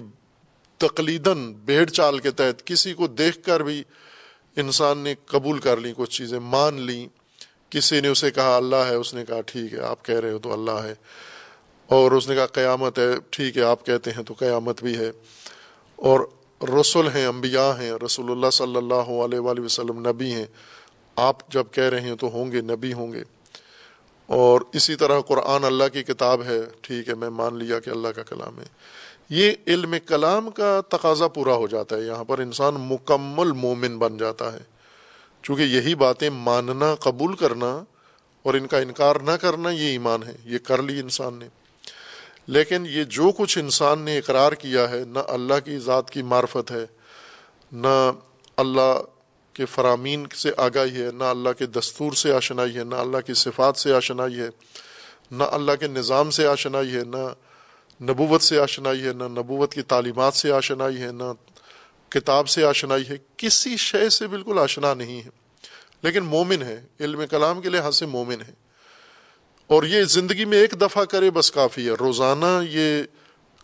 تقلیدن بھیڑ چال کے تحت کسی کو دیکھ کر بھی انسان نے قبول کر لی کچھ چیزیں مان لیں۔ کسی نے اسے کہا، اللہ ہے، اس نے کہا، ٹھیک ہے، آپ کہہ رہے ہو تو اللہ ہے۔ اور اس نے کہا، قیامت ہے، ٹھیک ہے، آپ کہتے ہیں تو قیامت بھی ہے۔ اور رسول ہیں، انبیاء ہیں، رسول اللہ صلی اللہ علیہ وآلہ وسلم نبی ہیں۔ آپ جب کہہ رہے ہیں تو ہوں گے، نبی ہوں گے۔ اور اسی طرح قرآن اللہ کی کتاب ہے، ٹھیک ہے، میں مان لیا کہ اللہ کا کلام ہے۔ یہ علم کلام کا تقاضا پورا ہو جاتا ہے۔ یہاں پر انسان مکمل مومن بن جاتا ہے۔ چونکہ یہی باتیں ماننا، قبول کرنا اور ان کا انکار نہ کرنا، یہ ایمان ہے۔ یہ کر لی انسان نے۔ لیکن یہ جو کچھ انسان نے اقرار کیا ہے، نہ اللہ کی ذات کی معرفت ہے، نہ اللہ کے فرامین سے آگاہی ہے، نہ اللہ کے دستور سے آشنائی ہے، نہ اللہ کی صفات سے آشنائی ہے، نہ اللہ کے نظام سے آشنائی ہے، نہ نبوت سے آشنائی ہے، نہ نبوت کی تعلیمات سے آشنائی ہے، نہ کتاب سے آشنائی ہے۔ کسی شے سے بالکل آشنا نہیں ہے۔ لیکن مومن ہے، علم کلام کے لحاظ سے مومن ہے۔ اور یہ زندگی میں ایک دفعہ کرے بس کافی ہے۔ روزانہ یہ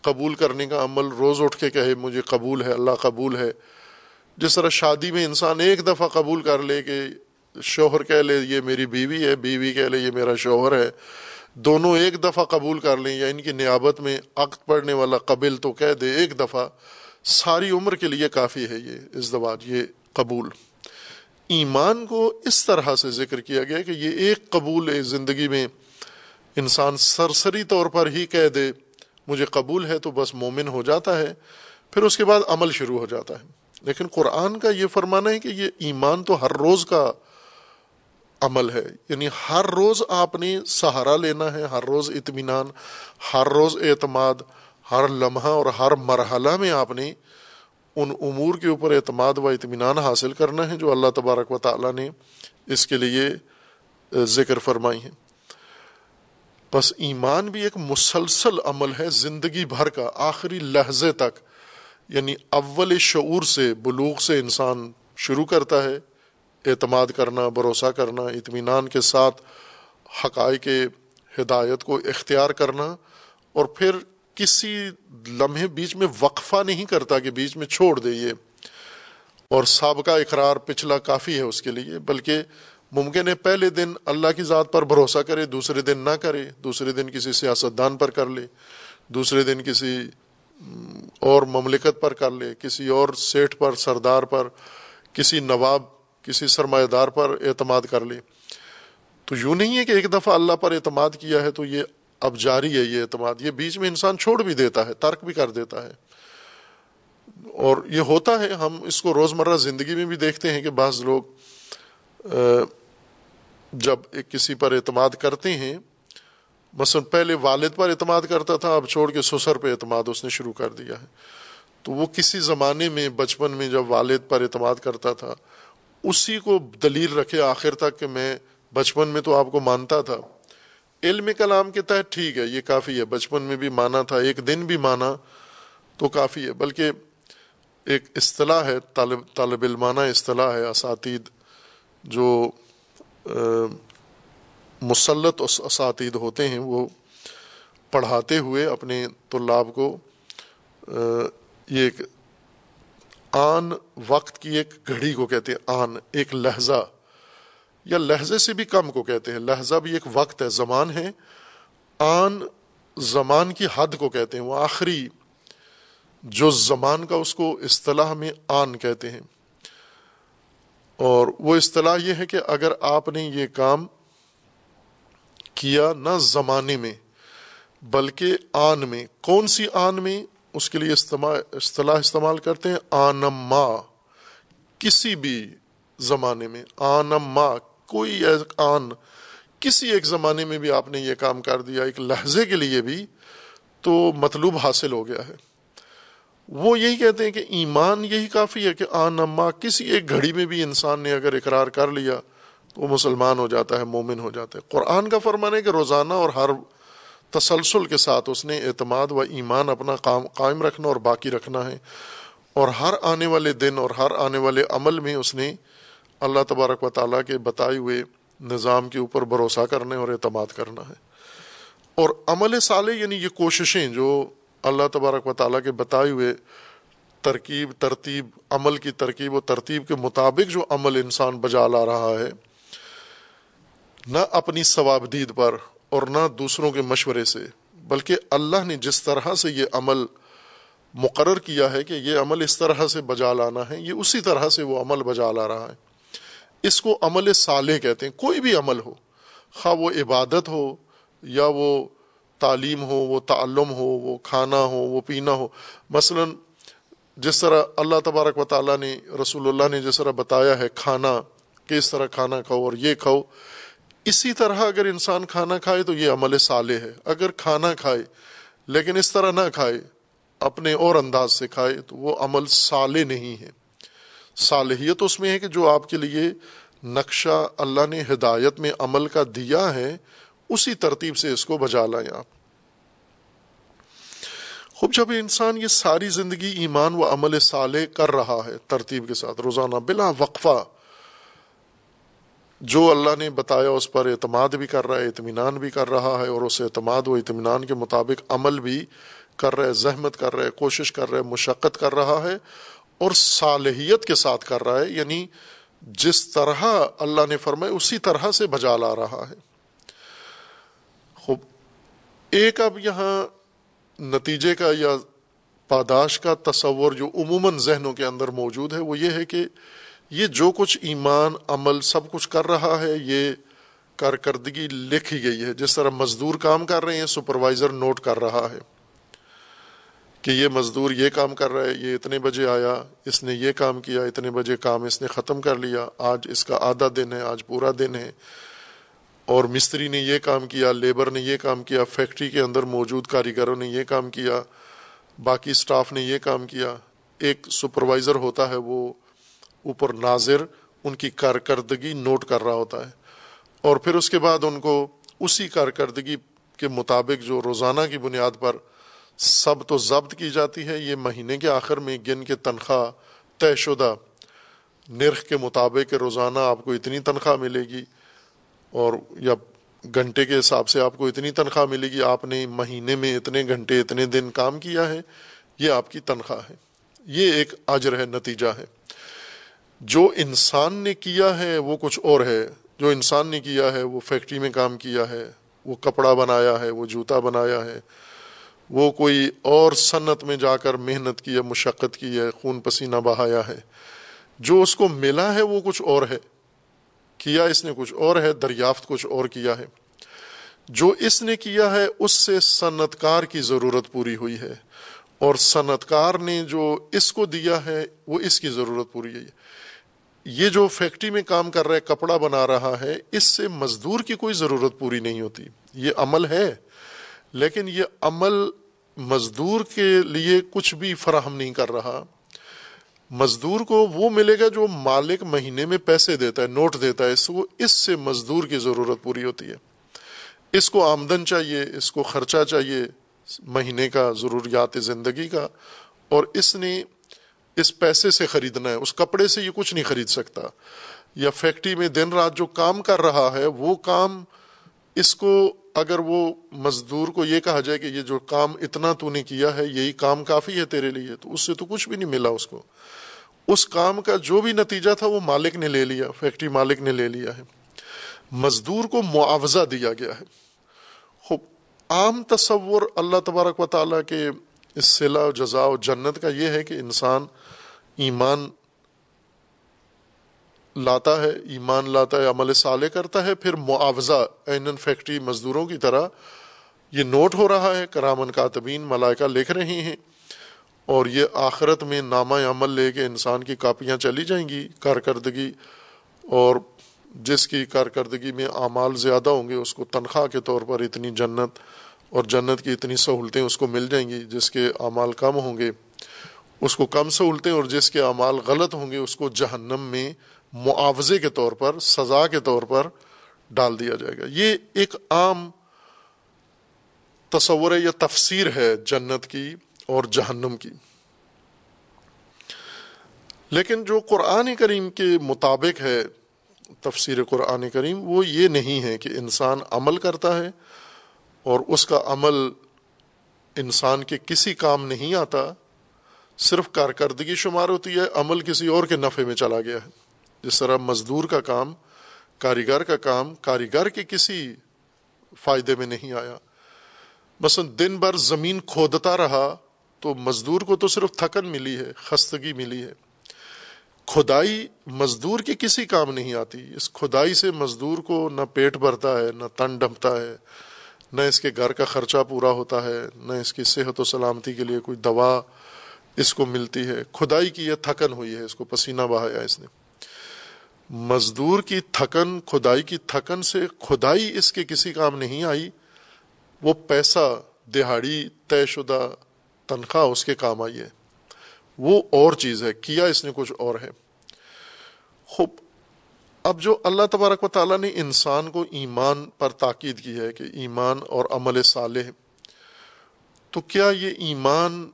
قبول کرنے کا عمل، روز اٹھ کے کہے مجھے قبول ہے، اللہ قبول ہے۔ جس طرح شادی میں انسان ایک دفعہ قبول کر لے کہ شوہر کہہ لے یہ میری بیوی ہے، بیوی کہہ لے یہ میرا شوہر ہے۔ دونوں ایک دفعہ قبول کر لیں یا ان کی نیابت میں عقد پڑھنے والا قبل تو کہہ دے ایک دفعہ۔ ساری عمر کے لیے کافی ہے یہ ازدواج یہ قبول۔ ایمان کو اس طرح سے ذکر کیا گیا کہ یہ ایک قبول ہے زندگی میں انسان سرسری طور پر ہی کہہ دے، مجھے قبول ہے تو بس مومن ہو جاتا ہے، پھر اس کے بعد عمل شروع ہو جاتا ہے۔ لیکن قرآن کا یہ فرمانا ہے کہ یہ ایمان تو ہر روز کا عمل ہے۔ یعنی ہر روز آپ نے سہارا لینا ہے، ہر روز اطمینان، ہر روز اعتماد، ہر لمحہ اور ہر مرحلہ میں آپ نے ان امور کے اوپر اعتماد و اطمینان حاصل کرنا ہے جو اللہ تبارک و تعالیٰ نے اس کے لیے ذکر فرمائی ہیں۔ بس ایمان بھی ایک مسلسل عمل ہے زندگی بھر کا، آخری لہجے تک۔ یعنی اول شعور سے، بلوغ سے انسان شروع کرتا ہے، اعتماد کرنا، بھروسہ کرنا، اطمینان کے ساتھ حقائق ہدایت کو اختیار کرنا، اور پھر کسی لمحے بیچ میں وقفہ نہیں کرتا کہ بیچ میں چھوڑ دے یہ۔ اور سابقہ اقرار پچھلا کافی ہے اس کے لیے، بلکہ ممکن ہے پہلے دن اللہ کی ذات پر بھروسہ کرے، دوسرے دن نہ کرے، دوسرے دن کسی سیاست دان پر کر لے، دوسرے دن کسی اور مملکت پر کر لے، کسی اور سیٹ پر، سردار پر، کسی نواب، کسی سرمایہ دار پر اعتماد کر لے۔ تو یوں نہیں ہے کہ ایک دفعہ اللہ پر اعتماد کیا ہے تو یہ اب جاری ہے، یہ اعتماد، یہ بیچ میں انسان چھوڑ بھی دیتا ہے، ترک بھی کر دیتا ہے۔ اور یہ ہوتا ہے، ہم اس کو روزمرہ زندگی میں بھی دیکھتے ہیں کہ بعض لوگ جب ایک کسی پر اعتماد کرتے ہیں، مثلا پہلے والد پر اعتماد کرتا تھا، اب چھوڑ کے سسر پہ اعتماد اس نے شروع کر دیا ہے۔ تو وہ کسی زمانے میں، بچپن میں جب والد پر اعتماد کرتا تھا، اسی کو دلیل رکھے آخر تک کہ میں بچپن میں تو آپ کو مانتا تھا۔ علم کلام کے تحت ٹھیک ہے، یہ کافی ہے۔ بچپن میں بھی مانا تھا، ایک دن بھی مانا تو کافی ہے۔ بلکہ ایک اصطلاح ہے، طالب طالب علمانہ اصطلاح ہے، اساتید جو مسلط اساتید ہوتے ہیں، وہ پڑھاتے ہوئے اپنے طلاب کو یہ ایک آن وقت کی ایک گھڑی کو کہتے ہیں، آن، ایک لہجہ، یا لہجے سے بھی کم کو کہتے ہیں۔ لہجہ بھی ایک وقت ہے، زمان ہے۔ آن زمان کی حد کو کہتے ہیں، وہ آخری جو زمان کا اس کو اصطلاح میں آن کہتے ہیں۔ اور وہ اصطلاح یہ ہے کہ اگر آپ نے یہ کام کیا نہ زمانے میں، بلکہ آن میں۔ کون سی آن میں؟ اس کے لیے اصطلاح استعمال کرتے ہیں آنما کسی بھی زمانے میں آنما کوئی آن، کسی ایک زمانے میں بھی آپ نے یہ کام کر دیا ایک لہجے کے لیے بھی تو مطلوب حاصل ہو گیا ہے۔ وہ یہی کہتے ہیں کہ ایمان یہی کافی ہے کہ آن اما کسی ایک گھڑی میں بھی انسان نے اگر اقرار کر لیا تو وہ مسلمان ہو جاتا ہے، مومن ہو جاتا ہے۔ قرآن کا فرمان ہے کہ روزانہ اور ہر تسلسل کے ساتھ اس نے اعتماد و ایمان اپنا قائم رکھنا اور باقی رکھنا ہے۔ اور ہر آنے والے دن اور ہر آنے والے عمل میں اس نے اللہ تبارک و تعالیٰ کے بتائے ہوئے نظام کے اوپر بھروسہ کرنا اور اعتماد کرنا ہے۔ اور عمل صالح یعنی یہ کوششیں جو اللہ تبارک و تعالیٰ کے بتائے ہوئے ترکیب، ترتیب، عمل کی ترکیب و ترتیب کے مطابق جو عمل انسان بجا لا رہا ہے، نہ اپنی ثوابدید پر اور نہ دوسروں کے مشورے سے، بلکہ اللہ نے جس طرح سے یہ عمل مقرر کیا ہے کہ یہ عمل اس طرح سے بجا لانا ہے، یہ اسی طرح سے وہ عمل بجا لا رہا ہے۔ اس کو عمل صالح کہتے ہیں، کوئی بھی عمل ہو، خواہ وہ عبادت ہو یا وہ تعلیم ہو، وہ تعلم ہو، وہ کھانا ہو، وہ پینا ہو۔ مثلا جس طرح اللہ تبارک و تعالیٰ نے، رسول اللہ نے جس طرح بتایا ہے کھانا، کس طرح کھانا کھاؤ اور یہ کھاؤ۔ اسی طرح اگر انسان کھانا کھائے تو یہ عمل صالح ہے۔ اگر کھانا کھائے لیکن اس طرح نہ کھائے، اپنے اور انداز سے کھائے، تو وہ عمل صالح نہیں ہے۔ صالحیت اس میں ہے کہ جو آپ کے لیے نقشہ اللہ نے ہدایت میں عمل کا دیا ہے اسی ترتیب سے اس کو بجا لائیں آپ۔ خوب، جب انسان یہ ساری زندگی ایمان و عمل صالح کر رہا ہے، ترتیب کے ساتھ، روزانہ بلا وقفہ، جو اللہ نے بتایا، اس پر اعتماد بھی کر رہا ہے، اطمینان بھی کر رہا ہے، اور اس اعتماد و اطمینان کے مطابق عمل بھی کر رہا ہے، زحمت کر رہا ہے، کوشش کر رہا ہے، مشقت کر رہا ہے، اور صالحیت کے ساتھ کر رہا ہے۔ یعنی جس طرح اللہ نے فرمائے اسی طرح سے بجا لا رہا ہے۔ ایک اب یہاں نتیجے کا یا پاداش کا تصور جو عموماً ذہنوں کے اندر موجود ہے وہ یہ ہے کہ یہ جو کچھ ایمان، عمل سب کچھ کر رہا ہے، یہ کارکردگی لکھی گئی ہے۔ جس طرح مزدور کام کر رہے ہیں، سپروائزر نوٹ کر رہا ہے کہ یہ مزدور یہ کام کر رہا ہے، یہ اتنے بجے آیا، اس نے یہ کام کیا، اتنے بجے کام اس نے ختم کر لیا، آج اس کا آدھا دن ہے، آج پورا دن ہے۔ اور مستری نے یہ کام کیا، لیبر نے یہ کام کیا، فیکٹری کے اندر موجود کاریگروں نے یہ کام کیا، باقی سٹاف نے یہ کام کیا۔ ایک سپروائزر ہوتا ہے، وہ اوپر ناظر ان کی کارکردگی نوٹ کر رہا ہوتا ہے۔ اور پھر اس کے بعد ان کو اسی کارکردگی کے مطابق جو روزانہ کی بنیاد پر سب تو ضبط کی جاتی ہے، یہ مہینے کے آخر میں گن کے تنخواہ طے شدہ نرخ کے مطابق روزانہ آپ کو اتنی تنخواہ ملے گی اور یا گھنٹے کے حساب سے آپ کو اتنی تنخواہ ملے گی، آپ نے مہینے میں اتنے گھنٹے، اتنے دن کام کیا ہے، یہ آپ کی تنخواہ ہے۔ یہ ایک اجر ہے، نتیجہ ہے۔ جو انسان نے کیا ہے، وہ کچھ اور ہے۔ جو انسان نے کیا ہے، وہ فیکٹری میں کام کیا ہے، وہ کپڑا بنایا ہے، وہ جوتا بنایا ہے۔ وہ کوئی اور صنعت میں جا کر محنت کی ہے، مشقت کی ہے، خون پسینہ بہایا ہے۔ جو اس کو ملا ہے، وہ کچھ اور ہے۔ کیا اس نے کچھ اور ہے، دریافت کچھ اور کیا ہے۔ جو اس نے کیا ہے، اس سے صنعت کار کی ضرورت پوری ہوئی ہے۔ اور صنعت کار نے جو اس کو دیا ہے، وہ اس کی ضرورت پوری ہے۔ یہ جو فیکٹری میں کام کر رہا ہے، کپڑا بنا رہا ہے، اس سے مزدور کی کوئی ضرورت پوری نہیں ہوتی۔ یہ عمل ہے، لیکن یہ عمل مزدور کے لیے کچھ بھی فراہم نہیں کر رہا۔ مزدور کو وہ ملے گا جو مالک مہینے میں پیسے دیتا ہے، نوٹ دیتا ہے، اس کو، اس سے مزدور کی ضرورت پوری ہوتی ہے۔ اس کو آمدن چاہیے، اس کو خرچہ چاہیے، مہینے کا، ضروریات زندگی کا۔ اور اس نے اس پیسے سے خریدنا ہے، اس کپڑے سے یہ کچھ نہیں خرید سکتا۔ یا فیکٹری میں دن رات جو کام کر رہا ہے، وہ کام اس کو اگر وہ مزدور کو یہ کہا جائے کہ یہ جو کام اتنا تو نے کیا ہے، یہی کام کافی ہے تیرے لیے، تو اس سے تو کچھ بھی نہیں ملا اس کو۔ اس کام کا جو بھی نتیجہ تھا وہ مالک نے لے لیا، فیکٹری مالک نے لے لیا ہے۔ مزدور کو معاوضہ دیا گیا ہے۔ خوب، عام تصور اللہ تبارک و تعالیٰ کے اس سلا و جزا و جنت کا یہ ہے کہ انسان ایمان لاتا ہے، ایمان لاتا ہے، عمل صالح کرتا ہے، پھر معاوضہ این فیکٹری مزدوروں کی طرح یہ نوٹ ہو رہا ہے۔ کرامن کاتبین، ملائکہ لکھ رہے ہیں۔ اور یہ آخرت میں نامہ عمل لے کے انسان کی کاپیاں چلی جائیں گی، کارکردگی، اور جس کی کارکردگی میں اعمال زیادہ ہوں گے، اس کو تنخواہ کے طور پر اتنی جنت اور جنت کی اتنی سہولتیں اس کو مل جائیں گی جس کے اعمال کم ہوں گے۔ اس کو کم سہولتیں اور جس کے اعمال غلط ہوں گے، اس کو جہنم میں معاوضے کے طور پر، سزا کے طور پر ڈال دیا جائے گا۔ یہ ایک عام تصور یا تفسیر ہے جنت کی۔ اور جہنم کی۔ لیکن جو قرآن کریم کے مطابق ہے، تفسیر قرآن کریم، وہ یہ نہیں ہے کہ انسان عمل کرتا ہے اور اس کا عمل انسان کے کسی کام نہیں آتا، صرف کارکردگی شمار ہوتی ہے، عمل کسی اور کے نفع میں چلا گیا ہے۔ جس طرح مزدور کا کام، کاریگر کا کام، کاریگر کے کسی فائدے میں نہیں آیا۔ مثلا دن بھر زمین کھودتا رہا تو مزدور کو تو صرف تھکن ملی ہے، خستگی ملی ہے۔ کھدائی مزدور کے کسی کام نہیں آتی۔ اس کھدائی سے مزدور کو نہ پیٹ بھرتا ہے، نہ تن ڈھمتا ہے، نہ اس کے گھر کا خرچہ پورا ہوتا ہے، نہ اس کی صحت و سلامتی کے لیے کوئی دوا اس کو ملتی ہے۔ کھدائی کی یہ تھکن ہوئی ہے، اس کو پسینہ بہایا اس نے۔ مزدور کی تھکن، کھدائی کی تھکن سے کھدائی اس کے کسی کام نہیں آئی۔ وہ پیسہ، دہاڑی، طے شدہ تنخواہ اس کے کام آئی ہے۔ وہ اور چیز ہے، کیا اس نے کچھ اور ہے؟ خوب، اب جو اللہ تبارک و تعالیٰ نے انسان کو ایمان پر تاکید کی ہے کہ ایمان اور عمل صالح، تو کیا یہ ایمان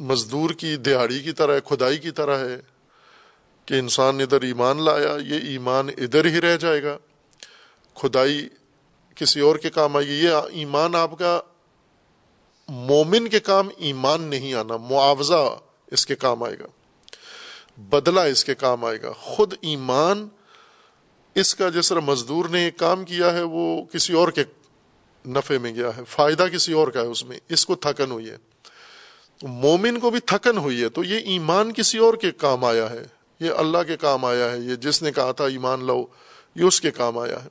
مزدور کی دیہڑی کی طرح ہے، کھدائی کی طرح ہے کہ انسان ادھر ایمان لایا، یہ ایمان ادھر ہی رہ جائے گا؟ کھدائی کسی اور کے کام آئے گی یہ ایمان آپ کا مومن کے کام ایمان نہیں آنا، معاوضہ اس کے کام آئے گا، بدلہ اس کے کام آئے گا۔ خود ایمان، اس کا جس طرح مزدور نے ایک کام کیا ہے، وہ کسی اور کے نفے میں گیا ہے، فائدہ کسی اور کا ہے اس میں، اس کو تھکن ہوئی ہے۔ مومن کو بھی تھکن ہوئی ہے، تو یہ ایمان کسی اور کے کام آیا ہے، یہ اللہ کے کام آیا ہے، یہ جس نے کہا تھا ایمان لو یہ اس کے کام آیا ہے۔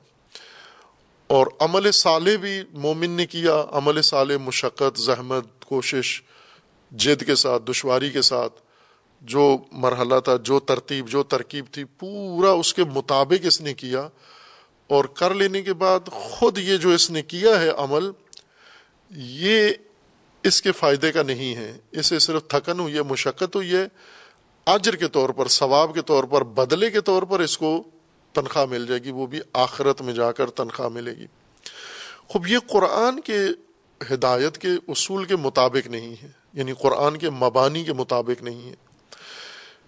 اور عمل صالح بھی مومن نے کیا، عمل صالح مشقت، زحمت، کوشش، جد کے ساتھ، دشواری کے ساتھ، جو مرحلہ تھا، جو ترتیب، جو ترکیب تھی، پورا اس کے مطابق اس نے کیا۔ اور کر لینے کے بعد خود یہ جو اس نے کیا ہے عمل، یہ اس کے فائدے کا نہیں ہے۔ اسے صرف تھکن ہوئی ہے، مشقت ہوئی ہے، اجر کے طور پر، ثواب کے طور پر، بدلے کے طور پر اس کو تنخواہ مل جائے گی، وہ بھی آخرت میں جا کر تنخواہ ملے گی۔ خوب یہ قرآن کے ہدایت کے اصول کے مطابق نہیں ہے یعنی قرآن کے مبانی کے مطابق نہیں ہے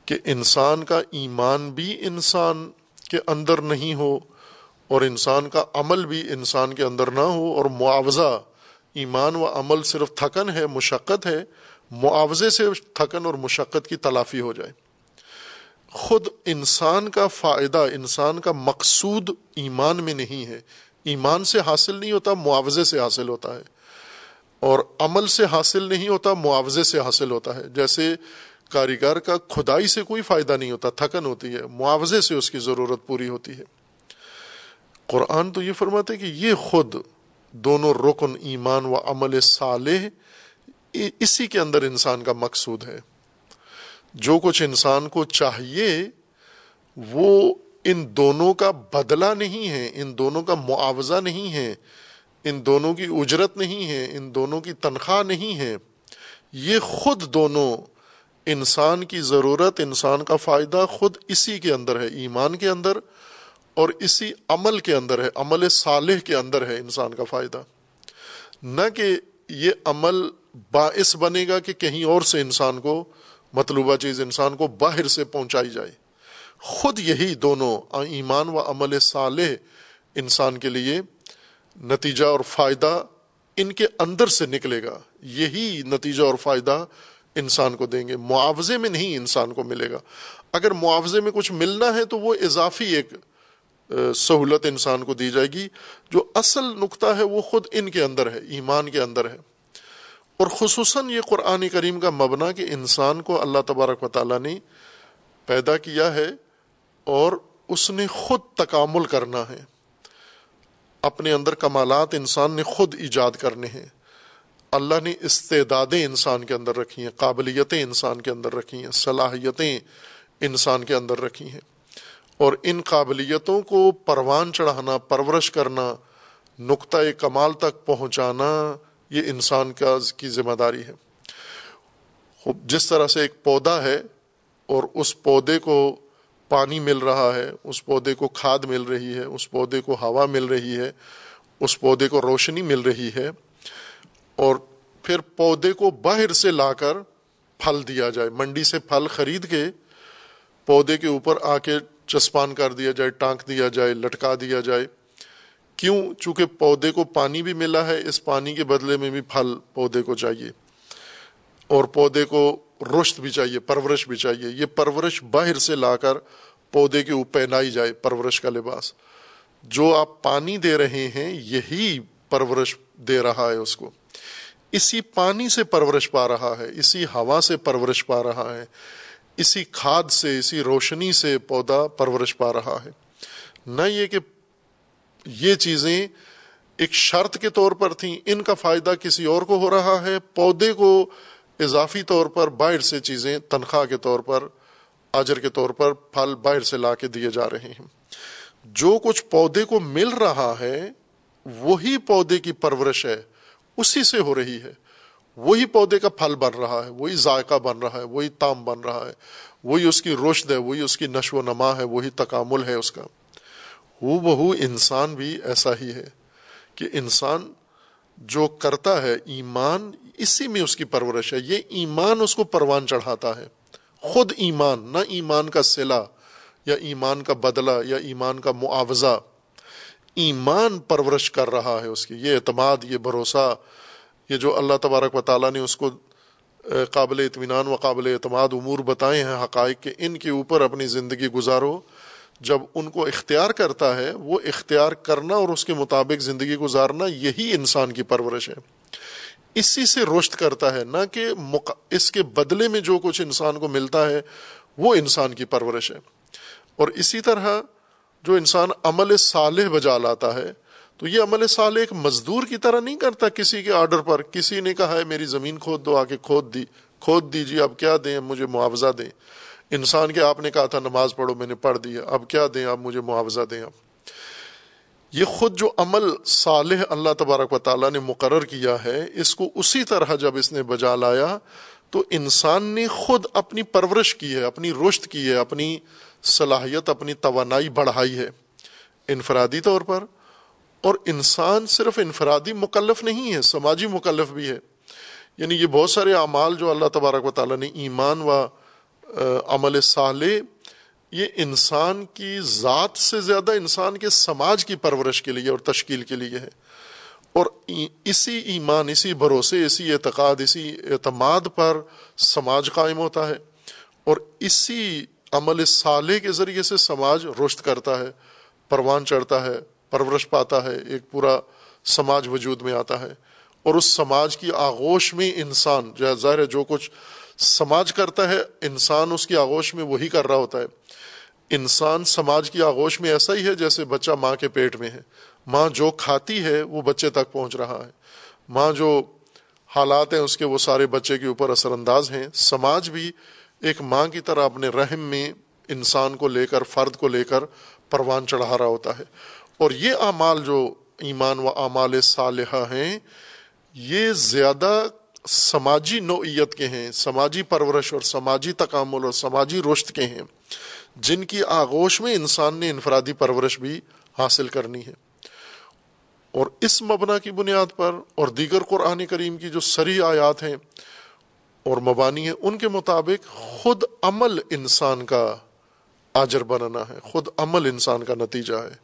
کہ انسان کا ایمان بھی انسان کے اندر نہیں ہو اور انسان کا عمل بھی انسان کے اندر نہ ہو، اور معاوضہ، ایمان و عمل صرف تھکن ہے، مشقت ہے، معاوضے سے تھکن اور مشقت کی تلافی ہو جائے۔ خود انسان کا فائدہ، انسان کا مقصود ایمان میں نہیں ہے۔ ایمان سے حاصل نہیں ہوتا، معاوضے سے حاصل ہوتا ہے۔ اور عمل سے حاصل نہیں ہوتا، معاوضے سے حاصل ہوتا ہے۔ جیسے کاریگر کا کھدائی سے کوئی فائدہ نہیں ہوتا، تھکن ہوتی ہے، معاوضے سے اس کی ضرورت پوری ہوتی ہے۔ قرآن تو یہ فرماتے کہ یہ خود دونوں رکن ایمان و عمل صالح، اسی کے اندر انسان کا مقصود ہے۔ جو کچھ انسان کو چاہیے، وہ ان دونوں کا بدلہ نہیں ہے، ان دونوں کا معاوضہ نہیں ہے، ان دونوں کی اجرت نہیں ہے، ان دونوں کی تنخواہ نہیں ہے۔ یہ خود دونوں انسان کی ضرورت، انسان کا فائدہ خود اسی کے اندر ہے، ایمان کے اندر اور اسی عمل کے اندر ہے، عمل صالح کے اندر ہے انسان کا فائدہ۔ نہ کہ یہ عمل باعث بنے گا کہ کہیں اور سے انسان کو مطلوبہ چیز انسان کو باہر سے پہنچائی جائے۔ خود یہی دونوں ایمان و عمل صالح انسان کے لیے نتیجہ اور فائدہ ان کے اندر سے نکلے گا۔ یہی نتیجہ اور فائدہ انسان کو دیں گے۔ معاوضے میں نہیں انسان کو ملے گا۔ اگر معاوضے میں کچھ ملنا ہے تو وہ اضافی ایک سہولت انسان کو دی جائے گی۔ جو اصل نقطہ ہے وہ خود ان کے اندر ہے، ایمان کے اندر ہے۔ اور خصوصاً یہ قرآن کریم کا مبنا کہ انسان کو اللہ تبارک و تعالیٰ نے پیدا کیا ہے اور اس نے خود تکامل کرنا ہے۔ اپنے اندر کمالات انسان نے خود ایجاد کرنے ہیں۔ اللہ نے استعدادیں انسان کے اندر رکھی ہیں، قابلیتیں انسان کے اندر رکھی ہیں، صلاحیتیں انسان کے اندر رکھی ہیں۔ اور ان قابلیتوں کو پروان چڑھانا، پرورش کرنا، نقطۂ کمال تک پہنچانا یہ انسان کا کی ذمہ داری ہے۔ جس طرح سے ایک پودا ہے اور اس پودے کو پانی مل رہا ہے، اس پودے کو کھاد مل رہی ہے، اس پودے کو ہوا مل رہی ہے، اس پودے کو روشنی مل رہی ہے اور پھر پودے کو باہر سے لا کر پھل دیا جائے، منڈی سے پھل خرید کے پودے کے اوپر آ کے چسپان کر دیا جائے، ٹانک دیا جائے، لٹکا دیا جائے۔ کیوں؟ چونکہ پودے کو پانی بھی ملا ہے، اس پانی کے بدلے میں بھی پھل پودے کو چاہیے۔ اور پودے کو رشت بھی چاہیے، پرورش بھی چاہیے۔ یہ پرورش باہر سے لا کر پودے کے اوپر پہنائی جائے، پرورش کا لباس۔ جو آپ پانی دے رہے ہیں، یہی پرورش دے رہا ہے اس کو۔ اسی پانی سے پرورش پا رہا ہے، اسی ہوا سے پرورش پا رہا ہے۔ اسی کھاد سے، اسی روشنی سے پودا پرورش پا رہا ہے۔ نہ یہ کہ یہ چیزیں ایک شرط کے طور پر تھیں، ان کا فائدہ کسی اور کو ہو رہا ہے۔ پودے کو اضافی طور پر باہر سے چیزیں تنخواہ کے طور پر، اجر کے طور پر پھل باہر سے لا کے دیے جا رہے ہیں۔ جو کچھ پودے کو مل رہا ہے، وہی پودے کی پرورش ہے، اسی سے ہو رہی ہے۔ وہی پودے کا پھل بن رہا ہے، وہی ذائقہ بن رہا ہے، وہی تام بن رہا ہے، وہی اس کی روشد ہے، وہی اس کی نشو و نما ہے، وہی تکامل ہے اس کا۔ ہو بہو انسان بھی ایسا ہی ہے کہ انسان جو کرتا ہے ایمان، اسی میں اس کی پرورش ہے۔ یہ ایمان اس کو پروان چڑھاتا ہے۔ خود ایمان، نہ ایمان کا سلا یا ایمان کا بدلہ یا ایمان کا معاوضہ۔ ایمان پرورش کر رہا ہے اس کی۔ یہ اعتماد، یہ بھروسہ، یہ جو اللہ تبارک و تعالیٰ نے اس کو قابل اطمینان و قابل اعتماد امور بتائے ہیں، حقائق کہ ان کے اوپر اپنی زندگی گزارو۔ جب ان کو اختیار کرتا ہے، وہ اختیار کرنا اور اس کے مطابق زندگی گزارنا یہی انسان کی پرورش ہے۔ اسی سے رشت کرتا ہے، نہ کہ اس کے بدلے میں جو کچھ انسان کو ملتا ہے، وہ انسان کی پرورش ہے۔ اور اسی طرح جو انسان عمل صالح بجا لاتا ہے، تو یہ عمل صالح ایک مزدور کی طرح نہیں کرتا کسی کے آرڈر پر، کسی نے کہا ہے، میری زمین کھود دو آ کے کھود دی، کھود دیجیے، اب کیا دیں مجھے معاوضہ دیں۔ انسان کے، آپ نے کہا تھا نماز پڑھو، میں نے پڑھ دی، اب کیا دیں؟ آپ مجھے معاوضہ دیں۔ اب یہ خود جو عمل صالح اللہ تبارک و تعالیٰ نے مقرر کیا ہے، اس کو اسی طرح جب اس نے بجا لایا، تو انسان نے خود اپنی پرورش کی ہے، اپنی رشت کی ہے، اپنی صلاحیت، اپنی توانائی بڑھائی ہے انفرادی طور پر۔ اور انسان صرف انفرادی مکلف نہیں ہے، سماجی مکلف بھی ہے۔ یعنی یہ بہت سارے اعمال جو اللہ تبارک و تعالیٰ نے ایمان و عمل صالح، یہ انسان کی ذات سے زیادہ انسان کے سماج کی پرورش کے لیے اور تشکیل کے لیے ہے۔ اور اسی ایمان، اسی بھروسے، اسی اعتقاد، اسی اعتماد پر سماج قائم ہوتا ہے۔ اور اسی عمل صالح کے ذریعے سے سماج رشت کرتا ہے، پروان چڑھتا ہے، پرورش پاتا ہے، ایک پورا سماج وجود میں آتا ہے۔ اور اس سماج کی آغوش میں انسان ظاہر ہے، جو کچھ سماج کرتا ہے، انسان اس کی آغوش میں وہی کر رہا ہوتا ہے۔ انسان سماج کی آغوش میں ایسا ہی ہے جیسے بچہ ماں کے پیٹ میں ہے۔ ماں جو کھاتی ہے، وہ بچے تک پہنچ رہا ہے۔ ماں جو حالات ہیں، اس کے وہ سارے بچے کے اوپر اثر انداز ہیں۔ سماج بھی ایک ماں کی طرح اپنے رحم میں انسان کو لے کر، فرد کو لے کر پروان چڑھا رہا ہوتا ہے۔ اور یہ اعمال جو ایمان و اعمال صالحہ ہیں، یہ زیادہ سماجی نوعیت کے ہیں، سماجی پرورش اور سماجی تکامل اور سماجی رشت کے ہیں۔ جن کی آغوش میں انسان نے انفرادی پرورش بھی حاصل کرنی ہے۔ اور اس مبنا کی بنیاد پر اور دیگر قرآن کریم کی جو سری آیات ہیں اور مبانی ہیں، ان کے مطابق خود عمل انسان کا آجر بنانا ہے، خود عمل انسان کا نتیجہ ہے۔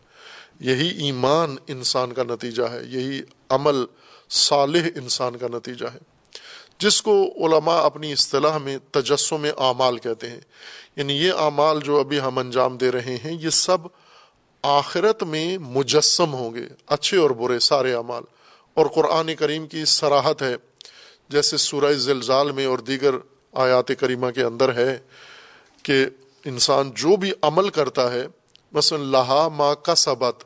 یہی ایمان انسان کا نتیجہ ہے، یہی عمل صالح انسان کا نتیجہ ہے۔ جس کو علماء اپنی اصطلاح میں تجسم اعمال کہتے ہیں۔ یعنی یہ اعمال جو ابھی ہم انجام دے رہے ہیں، یہ سب آخرت میں مجسم ہوں گے، اچھے اور برے، سارے اعمال۔ اور قرآن کریم کی سراحت ہے، جیسے سورہ زلزال میں اور دیگر آیات کریمہ کے اندر ہے کہ انسان جو بھی عمل کرتا ہے، مثلا لہا ما کا سبت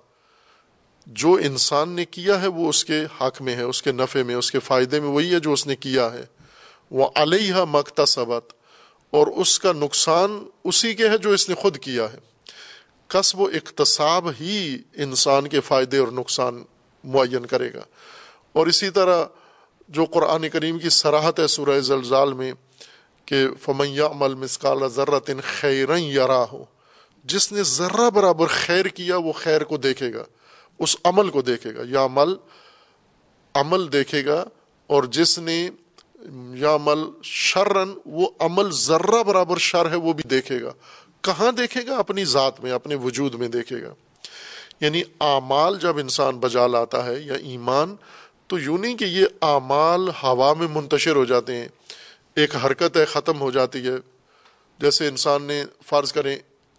جو انسان نے کیا ہے وہ اس کے حق میں ہے، اس کے نفع میں، اس کے فائدے میں، وہی ہے جو اس نے کیا ہے۔ وہ علیہ مکتا سبت اور اس کا نقصان اسی کے ہے جو اس نے خود کیا ہے۔ قصب و اقتصاب ہی انسان کے فائدے اور نقصان معین کرے گا۔ اور اسی طرح جو قرآن کریم کی سراحت ہے سورہ زلزال میں کہ فمیہ عمل مسکال ذرت خیرن یارا ہو جس نے ذرہ برابر خیر کیا وہ خیر کو دیکھے گا۔ اس عمل کو دیکھے گا، یا عمل عمل دیکھے گا اور جس نے یا عمل شرن، وہ عمل ذرہ برابر شر ہے، وہ بھی دیکھے گا۔ کہاں دیکھے گا؟ اپنی ذات میں، اپنے وجود میں دیکھے گا۔ یعنی اعمال جب انسان بجا لاتا ہے یا ایمان، تو یوں نہیں کہ یہ اعمال ہوا میں منتشر ہو جاتے ہیں، ایک حرکت ہے، ختم ہو جاتی ہے۔ جیسے انسان نے فرض کریں،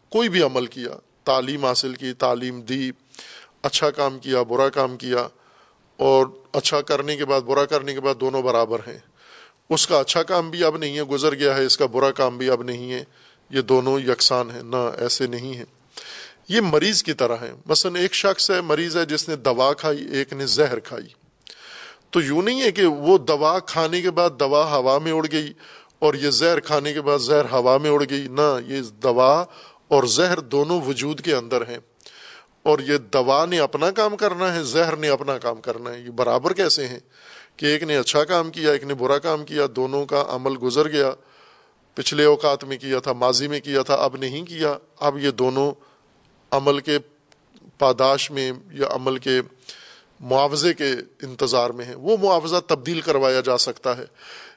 کوئی بھی عمل کیا، تعلیم حاصل کی، تعلیم دی اچھا کام کیا، برا کام کیا اور اچھا کرنے کے بعد، برا کرنے کے بعد دونوں برابر ہیں۔ اس کا اچھا کام بھی اب نہیں ہے، گزر گیا ہے، اس کا برا کام بھی اب نہیں ہے۔ یہ دونوں یکساں ہیں، نہ ایسے نہیں ہیں۔ یہ مریض کی طرح ہے مثلا ایک شخص ہے، مریض ہے، جس نے دوا کھائی، ایک نے زہر کھائی۔ تو یوں نہیں ہے کہ وہ دوا کھانے کے بعد دوا ہوا میں اڑ گئی اور یہ زہر کھانے کے بعد زہر ہوا میں اڑ گئی۔ نہ، یہ دوا اور زہر دونوں وجود کے اندر ہیں۔ اور یہ دوا نے اپنا کام کرنا ہے، زہر نے اپنا کام کرنا ہے، یہ برابر کیسے ہیں؟ کہ ایک نے اچھا کام کیا، ایک نے برا کام کیا، دونوں کا عمل گزر گیا۔ پچھلے اوقات میں کیا تھا، ماضی میں کیا تھا، اب نہیں کیا۔ اب یہ دونوں عمل کے پاداش میں یا عمل کے معاوضے کے انتظار میں ہیں۔ وہ معاوضہ تبدیل کروایا جا سکتا ہے۔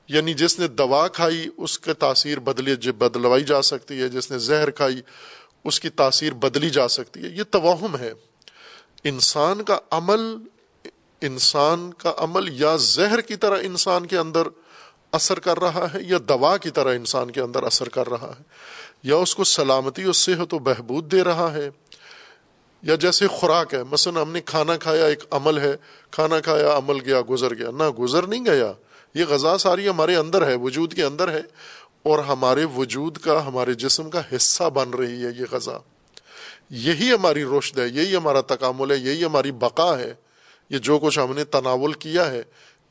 یعنی جس نے دوا کھائی، اس کے تاثیر بدلی بدلوائی جا سکتی ہے۔ جس نے زہر کھائی اس کی تاثیر بدلی جا سکتی ہے۔ یہ توہم ہے۔ انسان کا عمل، انسان کا عمل یا زہر کی طرح انسان کے اندر اثر کر رہا ہے یا دوا کی طرح انسان کے اندر اثر کر رہا ہے۔ یا اس کو سلامتی اور صحت و بہبود دے رہا ہے۔ یا جیسے خوراک ہے۔ مثلا ہم نے کھانا کھایا، ایک عمل ہے۔ کھانا کھایا، عمل گیا، گزر گیا۔ نہ گزر نہیں گیا۔ یہ غذا ساری ہمارے اندر ہے، وجود کے اندر ہے۔ اور ہمارے وجود کا، ہمارے جسم کا حصہ بن رہی ہے یہ غذا۔ یہی ہماری روشد ہے، یہی ہمارا تکامل ہے، یہی ہماری بقا ہے۔ یہ جو کچھ ہم نے تناول کیا ہے،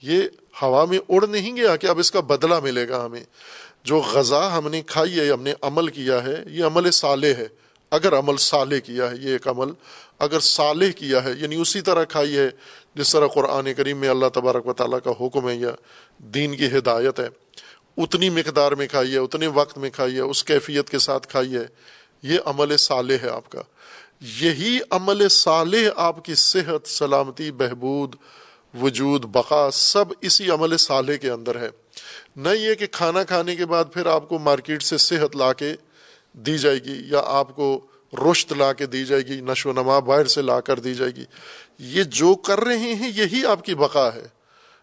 یہ ہوا میں اڑ نہیں گیا کہ اب اس کا بدلہ ملے گا ہمیں۔ جو غذا ہم نے کھائی ہے، ہم نے عمل کیا ہے، یہ عمل صالح ہے۔ اگر عمل صالح کیا ہے، یہ ایک عمل اگر صالح کیا ہے یعنی اسی طرح کھائی ہے، جس طرح قرآن کریم میں اللہ تبارک و تعالیٰ کا حکم ہے، یا دین کی ہدایت ہے۔ اتنی مقدار میں کھائی ہے، اتنے وقت میں کھائی ہے، اس کیفیت کے ساتھ کھائی ہے، یہ عمل صالح ہے آپ کا۔ یہی عمل صالح آپ کی صحت، سلامتی، بہبود، وجود، بقا سب اسی عمل صالح کے اندر ہے۔ نہ یہ کہ کھانا کھانے کے بعد پھر آپ کو مارکیٹ سے صحت لا کے دی جائے گی یا آپ کو رشت لا کے دی جائے گی، نشو و نما باہر سے لا کر دی جائے گی۔ یہ جو کر رہے ہیں، یہی آپ کی بقا ہے۔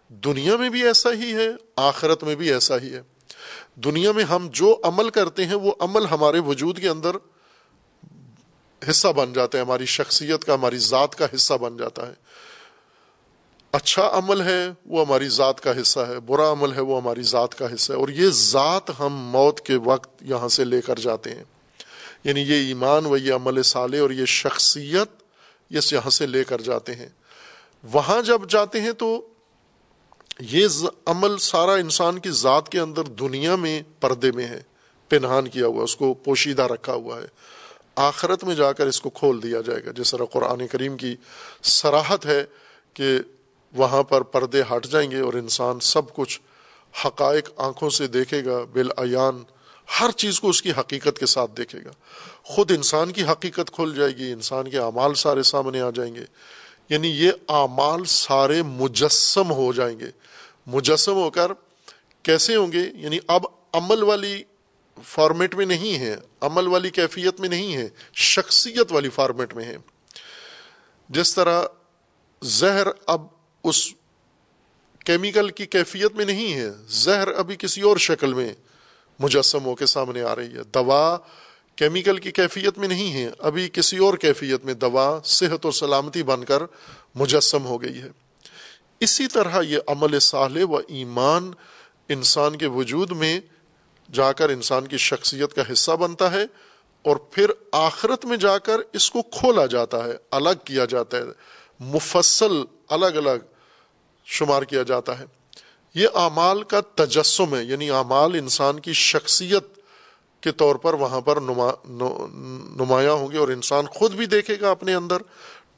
دنیا میں بھی ایسا ہی ہے، آخرت میں بھی ایسا ہی ہے۔ دنیا میں ہم جو عمل کرتے ہیں، وہ عمل ہمارے وجود کے اندر حصہ بن جاتا ہے۔ ہماری شخصیت کا، ہماری ذات کا حصہ بن جاتا ہے۔ اچھا عمل ہے، وہ ہماری ذات کا حصہ ہے۔ برا عمل ہے، وہ ہماری ذات کا حصہ ہے۔ اور یہ ذات ہم موت کے وقت یہاں سے لے کر جاتے ہیں۔ یعنی یہ ایمان و یہ عمل صالح اور یہ شخصیت یہ یہاں سے لے کر جاتے ہیں۔ وہاں جب جاتے ہیں تو یہ عمل سارا انسان کی ذات کے اندر دنیا میں پردے میں ہے، پنہان کیا ہوا، اس کو پوشیدہ رکھا ہوا ہے۔ آخرت میں جا کر اس کو کھول دیا جائے گا۔ جس طرح قرآن کریم کی سراحت ہے کہ وہاں پر پردے ہٹ جائیں گے اور انسان سب کچھ حقائق آنکھوں سے دیکھے گا، بالعیان، ہر چیز کو اس کی حقیقت کے ساتھ دیکھے گا۔ خود انسان کی حقیقت کھل جائے گی، انسان کے اعمال سارے سامنے آ جائیں گے۔ یعنی یہ اعمال سارے مجسم ہو جائیں گے۔ مجسم ہو کر کیسے ہوں گے؟ یعنی اب عمل والی فارمیٹ میں نہیں ہے عمل والی کیفیت میں نہیں ہے شخصیت والی فارمیٹ میں ہے جس طرح زہر اب اس کیمیکل کی کیفیت میں نہیں ہے، زہر ابھی کسی اور شکل میں مجسم ہو کے سامنے آ رہی ہے۔ دوا کیمیکل کی کیفیت میں نہیں ہے، ابھی کسی اور کیفیت میں دوا، صحت و سلامتی بن کر مجسم ہو گئی ہے۔ اسی طرح یہ عمل صالح و ایمان انسان کے وجود میں جا کر انسان کی شخصیت کا حصہ بنتا ہے اور پھر آخرت میں جا کر اس کو کھولا جاتا ہے، الگ کیا جاتا ہے، مفصل، الگ الگ شمار کیا جاتا ہے۔ یہ اعمال کا تجسم ہے یعنی اعمال انسان کی شخصیت کے طور پر وہاں پر نما نمایاں ہوں گے اور انسان خود بھی دیکھے گا اپنے اندر،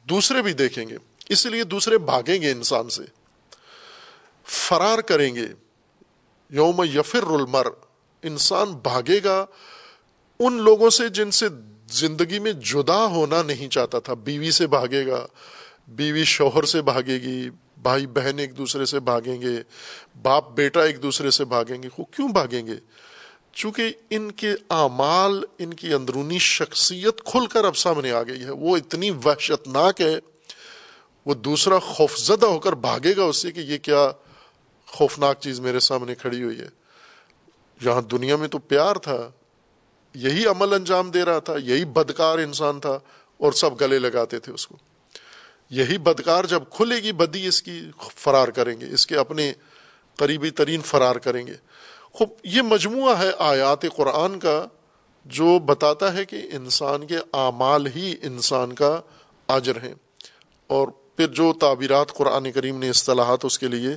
دوسرے بھی دیکھیں گے۔ اس لیے دوسرے بھاگیں گے انسان سے۔ فرار کریں گے۔ یوم یفر المر انسان بھاگے گا ان لوگوں سے جن سے زندگی میں جدا ہونا نہیں چاہتا تھا۔ بیوی سے بھاگے گا، بیوی شوہر سے بھاگے گی، بھائی بہن ایک دوسرے سے بھاگیں گے، باپ بیٹا ایک دوسرے سے بھاگیں گے۔ وہ کیوں بھاگیں گے؟ چونکہ ان کے اعمال، ان کی اندرونی شخصیت کھل کر اب سامنے آ گئی ہے۔ وہ اتنی وحشتناک ہے، وہ دوسرا خوفزدہ ہو کر بھاگے گا اس سے کہ یہ کیا خوفناک چیز میرے سامنے کھڑی ہوئی ہے۔ یہاں دنیا میں تو پیار تھا، یہی عمل انجام دے رہا تھا، یہی بدکار انسان تھا اور سب گلے لگاتے تھے اس کو۔ یہی بدکار جب کھلے گی، بدی اس کی فرار کریں گے، اس کے اپنے قریبی ترین فرار کریں گے۔ خوب، یہ مجموعہ ہے آیات قرآن کا جو بتاتا ہے کہ انسان کے اعمال ہی انسان کا اجر ہیں۔ اور پھر جو تعبیرات قرآن کریم نے اصطلاحات اس کے لیے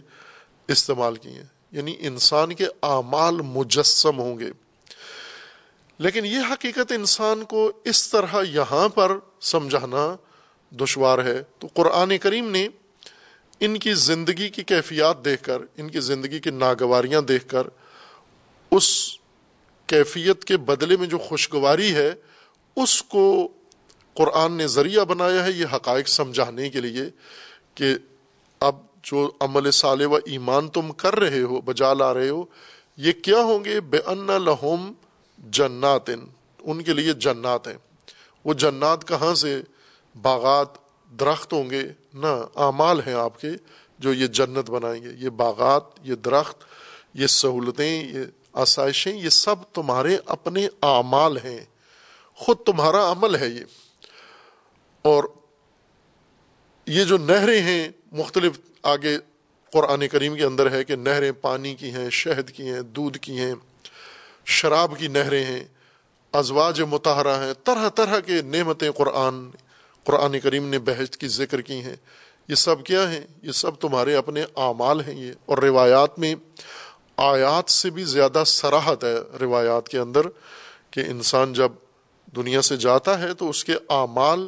استعمال کی ہیں۔ یعنی انسان کے اعمال مجسم ہوں گے۔ لیکن یہ حقیقت انسان کو اس طرح یہاں پر سمجھانا دشوار ہے۔ تو قرآن کریم نے ان کی زندگی کی کیفیات دیکھ کر، ان کی زندگی کی ناگواریاں دیکھ کر اس کیفیت کے بدلے میں جو خوشگواری ہے، اس کو قرآن نے ذریعہ بنایا ہے، یہ حقائق سمجھانے کے لیے کہ اب جو عمل صالح و ایمان تم کر رہے ہو، بجا لا رہے ہو، یہ کیا ہوں گے؟ بے ان لہوم جنات، ان کے لیے جنات ہیں۔ وہ جنات کہاں سے؟ باغات، درخت ہوں گے۔ نہ، اعمال ہیں آپ کے جو یہ جنت بنائیں گے۔ یہ باغات، یہ درخت، یہ سہولتیں، یہ آسائشیں، یہ سب تمہارے اپنے اعمال ہیں۔ خود تمہارا عمل ہے یہ۔ اور یہ جو نہریں ہیں، مختلف آگے قرآن کریم کے اندر ہے کہ نہریں پانی کی ہیں، شہد کی ہیں، دودھ کی ہیں، شراب کی نہریں ہیں، ازواج متحرہ ہیں، طرح طرح کے نعمتیں قرآن قرآن کریم نے بحث کی، ذکر کی ہیں۔ یہ سب کیا ہیں؟ یہ سب تمہارے اپنے اعمال ہیں یہ۔ اور روایات میں آیات سے بھی زیادہ سراحت ہے روایات کے اندر کہ انسان جب دنیا سے جاتا ہے تو اس کے اعمال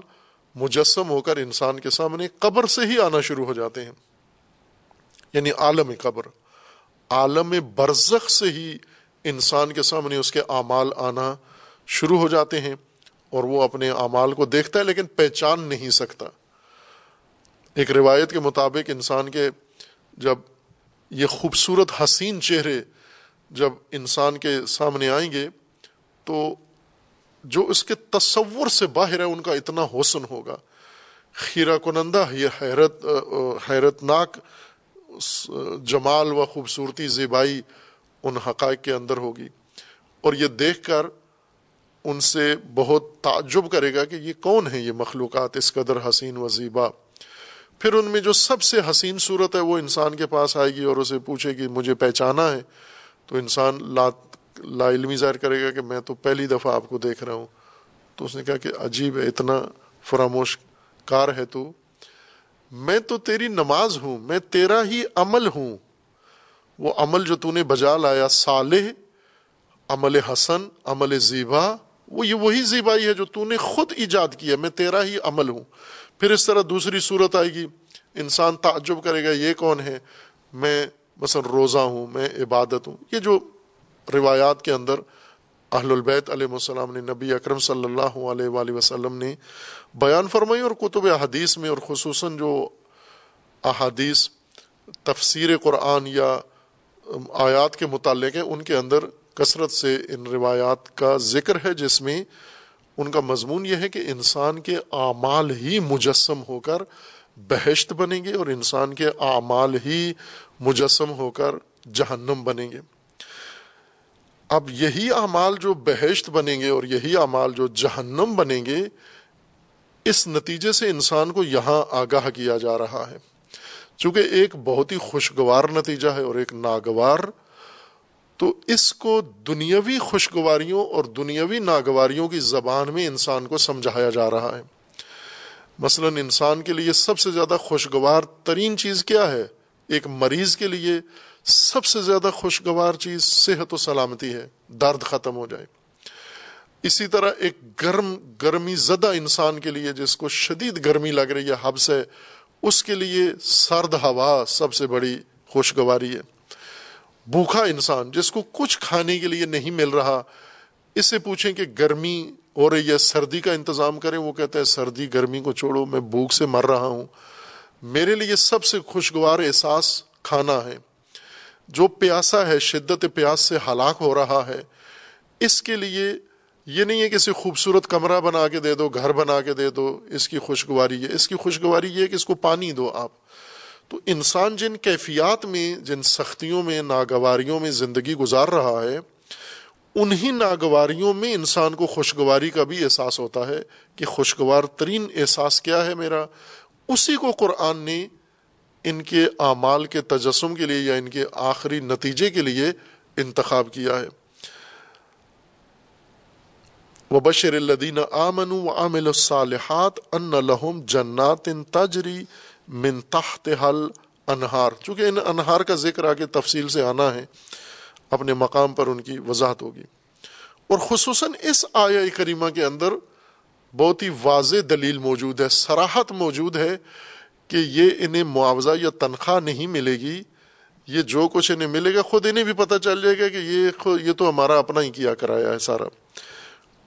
مجسم ہو کر انسان کے سامنے قبر سے ہی آنا شروع ہو جاتے ہیں۔ یعنی عالم قبر، عالم برزخ سے ہی انسان کے سامنے اس کے اعمال آنا شروع ہو جاتے ہیں اور وہ اپنے اعمال کو دیکھتا ہے لیکن پہچان نہیں سکتا۔ ایک روایت کے مطابق انسان کے جب یہ خوبصورت حسین چہرے جب انسان کے سامنے آئیں گے تو جو اس کے تصور سے باہر ہے ان کا اتنا حسن ہوگا۔ خیرہ کنندہ، یہ حیرت حیرت ناک جمال و خوبصورتی زیبائی ان حقائق کے اندر ہوگی۔ اور یہ دیکھ کر ان سے بہت تعجب کرے گا کہ یہ کون ہے یہ مخلوقات اس قدر حسین و زیبا۔ پھر ان میں جو سب سے حسین صورت ہے وہ انسان کے پاس آئے گی اور اسے پوچھے گی، مجھے پہچانا ہے؟ تو انسان لا لا علمی ظاہر کرے گا کہ میں تو پہلی دفعہ آپ کو دیکھ رہا ہوں۔ تو اس نے کہا کہ عجیب ہے، اتنا فراموش کار ہے تو۔ میں تو تیری نماز ہوں، میں تیرا ہی عمل ہوں۔ وہ عمل جو تو نے بجا لایا، صالح، عمل حسن، عمل زیبا، وہ یہ وہی زیبائی ہے جو تو نے خود ایجاد کیا، میں تیرا ہی عمل ہوں۔ پھر اس طرح دوسری صورت آئے گی۔ انسان تعجب کرے گا، یہ کون ہے؟ میں مثلا روزہ ہوں، میں عبادت ہوں۔ یہ جو روایات کے اندر اہل البیت علیہ السلام نے، نبی اکرم صلی اللہ علیہ وآلہ وسلم نے بیان فرمائی اور کتب حدیث میں اور خصوصاً جو احادیث، تفسیر قرآن یا آیات کے متعلق ہیں، ان کے اندر کثرت سے ان روایات کا ذکر ہے، جس میں ان کا مضمون یہ ہے کہ انسان کے اعمال ہی مجسم ہو کر بہشت بنیں گے اور انسان کے اعمال ہی مجسم ہو کر جہنم بنیں گے۔ اب یہی اعمال جو بہشت بنیں گے اور یہی اعمال جو جہنم بنیں گے، اس نتیجے سے انسان کو یہاں آگاہ کیا جا رہا ہے۔ چونکہ ایک بہت ہی خوشگوار نتیجہ ہے اور ایک ناگوار تو اس کو دنیاوی خوشگواریوں اور دنیاوی ناگواریوں کی زبان میں انسان کو سمجھایا جا رہا ہے۔ مثلا انسان کے لیے سب سے زیادہ خوشگوار ترین چیز کیا ہے؟ ایک مریض کے لیے سب سے زیادہ خوشگوار چیز صحت و سلامتی ہے، درد ختم ہو جائے۔ اسی طرح ایک گرم، گرمی زدہ انسان کے لیے جس کو شدید گرمی لگ رہی ہے حب سے اس کے لیے سرد ہوا سب سے بڑی خوشگواری ہے۔ بھوکھا انسان، جس کو کچھ کھانے کے لیے نہیں مل رہا، اس سے پوچھیں کہ گرمی ہو رہی ہے، سردی کا انتظام کریں، وہ کہتے ہیں سردی گرمی کو چھوڑو، میں بھوک سے مر رہا ہوں۔ میرے لیے سب سے خوشگوار احساس کھانا ہے۔ جو پیاسا ہے، شدت پیاس سے ہلاک ہو رہا ہے۔ اس کے لیے یہ نہیں ہے کہ اسے خوبصورت کمرہ بنا کے دے دو، گھر بنا کے دے دو، اس کی خوشگواری ہے اس کی خوشگواری یہ ہے کہ اس کو پانی دو آپ۔ تو انسان جن کیفیات میں، جن سختیوں میں، ناگواریوں میں زندگی گزار رہا ہے، انہی ناگواریوں میں انسان کو خوشگواری کا بھی احساس ہوتا ہے کہ خوشگوار ترین احساس کیا ہے میرا۔ اسی کو قرآن نے ان کے اعمال کے تجسم کے لیے یا ان کے آخری نتیجے کے لیے انتخاب کیا ہے۔ وبشر الدین آمن و عامل الصالحات ان لہم جنات تجری من تحت حل انہار چونکہ ان انہار کا ذکر آگے تفصیل سے آنا ہے، اپنے مقام پر ان کی وضاحت ہوگی۔ اور خصوصاً اس آیا کریمہ کے اندر بہت ہی واضح دلیل موجود ہے سراحت موجود ہے کہ یہ انہیں معاوضہ یا تنخواہ نہیں ملے گی، یہ جو کچھ انہیں ملے گا، خود انہیں بھی پتہ چل جائے گا کہ یہ یہ تو ہمارا اپنا ہی کیا کرایا ہے سارا۔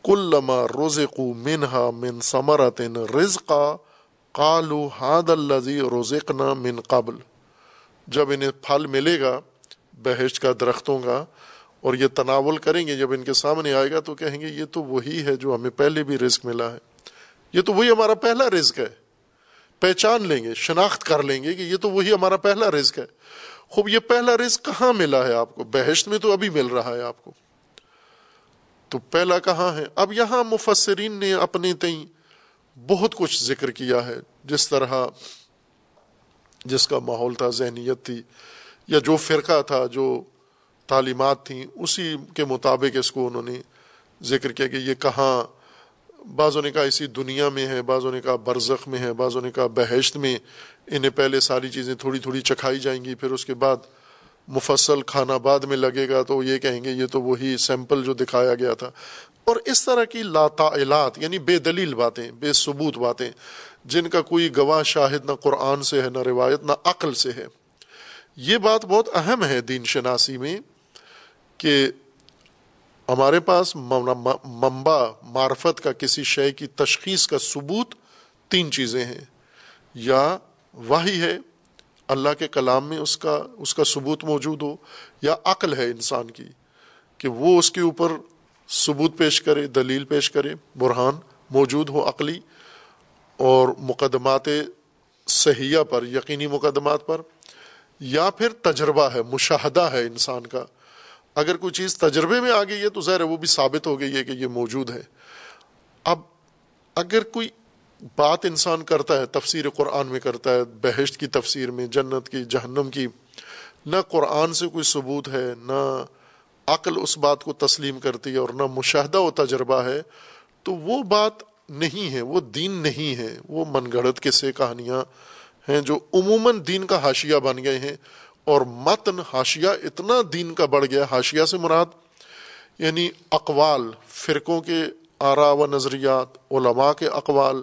کل لما روز کو منہا من ثمرت رزقا کالو ہاد الزی روزقنا من قبل۔ جب انہیں پھل ملے گا بحث کا درختوں کا اور یہ تناول کریں گے، جب ان کے سامنے آئے گا تو کہیں گے، یہ تو وہی ہے جو ہمیں پہلے بھی رزق ملا ہے۔ یہ تو وہی ہمارا پہلا رزق ہے۔ پہچان لیں گے، شناخت کر لیں گے کہ یہ تو وہی ہمارا پہلا رزق ہے۔ خوب، یہ پہلا رزق کہاں ملا ہے آپ کو؟ بحث میں تو ابھی مل رہا ہے آپ کو۔ تو پہلا کہاں ہے؟ اب یہاں مفسرین نے اپنے تئیں بہت کچھ ذکر کیا ہے۔ جس طرح جس کا ماحول تھا، ذہنیت تھی، یا جو فرقہ تھا، جو تعلیمات تھیں، اسی کے مطابق اس کو انہوں نے ذکر کیا کہ یہ کہاں بعضوں نے کہا اسی دنیا میں ہے بعضوں نے کہا برزخ میں ہے بعضوں نے کہا بحشت میں، انہیں پہلے ساری چیزیں تھوڑی تھوڑی چکھائی جائیں گی، پھر اس کے بعد مفصل کھانا بعد میں لگے گا تو یہ کہیں گے یہ تو وہی سیمپل جو دکھایا گیا تھا۔ اور اس طرح کی لاطعلات یعنی بے دلیل باتیں، بے ثبوت باتیں، جن کا کوئی گواہ شاہد نہ قرآن سے ہے، نہ روایت، نہ عقل سے ہے۔ یہ بات بہت اہم ہے دین شناسی میں کہ ہمارے پاس منبع، معرفت کا کسی شے کی تشخیص کا ثبوت تین چیزیں ہیں۔ یا وہی ہے اللہ کے کلام میں اس کا اس کا ثبوت موجود ہو، یا عقل ہے انسان کی، کہ وہ اس کے اوپر ثبوت پیش کرے، دلیل پیش کرے، برہان موجود ہو عقلی اور مقدمات صحیحہ پر، یقینی مقدمات پر، یا پھر تجربہ ہے، مشاہدہ ہے انسان کا۔ اگر کوئی چیز تجربے میں آ گئی ہے تو ظاہر ہے وہ بھی ثابت ہو گئی ہے کہ یہ موجود ہے۔ اب اگر کوئی بات انسان کرتا ہے، تفسیر قرآن میں کرتا ہے، بہشت کی تفسیر میں، جنت کی، جہنم کی۔ نہ قرآن سے کوئی ثبوت ہے، نہ عقل اس بات کو تسلیم کرتی ہے اور نہ مشاہدہ و تجربہ ہے۔ تو وہ بات نہیں ہے، وہ دین نہیں ہے۔ وہ من گھڑت کے سے کہانیاں ہیں جو عموماً دین کا حاشیہ بن گئے ہیں۔ اور متن حاشیہ اتنا دین کا بڑھ گیا، حاشیہ سے مراد یعنی اقوال، فرقوں کے آرا و نظریات، علماء کے اقوال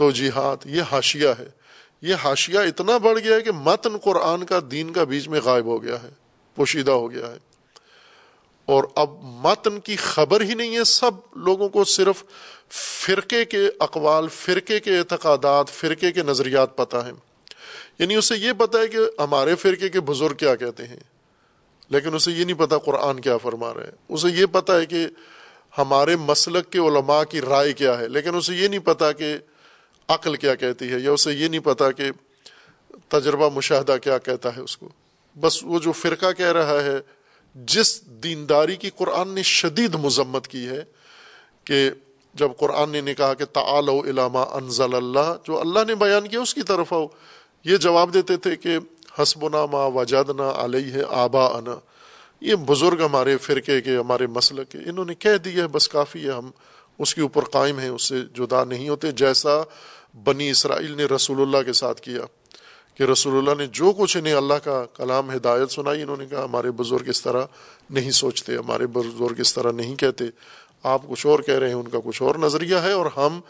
توجیحات، یہ حاشیہ ہے۔ یہ حاشیہ اتنا بڑھ گیا ہے کہ متن قرآن کا دین کا بیچ میں غائب ہو گیا ہے، پوشیدہ ہو گیا ہے۔ اور اب متن کی خبر ہی نہیں ہے، سب لوگوں کو صرف فرقے کے اقوال، فرقے کے اعتقادات، فرقے کے نظریات پتہ ہیں۔ یعنی اسے یہ پتہ ہے کہ ہمارے فرقے کے بزرگ کیا کہتے ہیں، لیکن اسے یہ نہیں پتا قرآن کیا فرما رہے ہیں اسے یہ پتا ہے کہ ہمارے مسلک کے علماء کی رائے کیا ہے، لیکن اسے یہ نہیں پتا کہ عقل کیا کہتی ہے یا اسے یہ نہیں پتا کہ تجربہ مشاہدہ کیا کہتا ہے اس کو۔ بس وہ جو فرقہ کہہ رہا ہے، جس دینداری کی قرآن نے شدید مذمت کی ہے کہ جب قرآن نے کہا کہ تعال علامہ انزل اللہ، جو اللہ نے بیان کیا اس کی طرف آؤ، یہ جواب دیتے تھے کہ حسبنا ما وجدنا علیہ آبا انا یہ بزرگ ہمارے فرقے کے، ہمارے مسلک کے، انہوں نے کہہ دیا ہے، بس کافی ہے، ہم اس کے اوپر قائم ہیں، اس سے جدا نہیں ہوتے۔ جیسا بنی اسرائیل نے رسول اللہ کے ساتھ کیا کہ رسول اللہ نے جو کچھ انہیں اللہ کا کلام ہدایت سنائی، انہوں نے کہا ہمارے بزرگ اس طرح نہیں سوچتے، ہمارے بزرگ اس طرح نہیں کہتے۔ آپ کچھ اور کہہ رہے ہیں، ان کا کچھ اور نظریہ ہے اور ہم،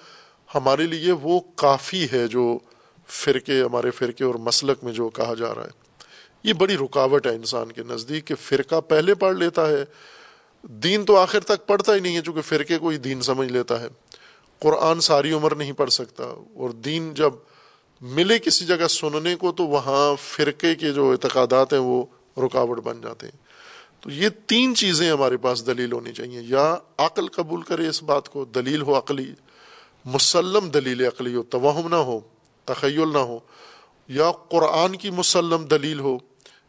ہمارے لیے وہ کافی ہے جو فرقے، ہمارے فرقے اور مسلک میں جو کہا جا رہا ہے۔ یہ بڑی رکاوٹ ہے انسان کے نزدیک کہ فرقہ پہلے پڑھ لیتا ہے، دین تو آخر تک پڑھتا ہی نہیں ہے، چونکہ فرقے کو ہی دین سمجھ لیتا ہے۔ قرآن ساری عمر نہیں پڑھ سکتا اور دین جب ملے کسی جگہ سننے کو تو وہاں فرقے کے جو اعتقادات ہیں وہ رکاوٹ بن جاتے ہیں۔ تو یہ تین چیزیں ہمارے پاس دلیل ہونی چاہیے۔ یا عقل قبول کرے اس بات کو، دلیل ہو عقلی، مسلم دلیل عقلی ہو، توہم نہ ہو، تخیل نہ ہو، یا قرآن کی مسلم دلیل ہو،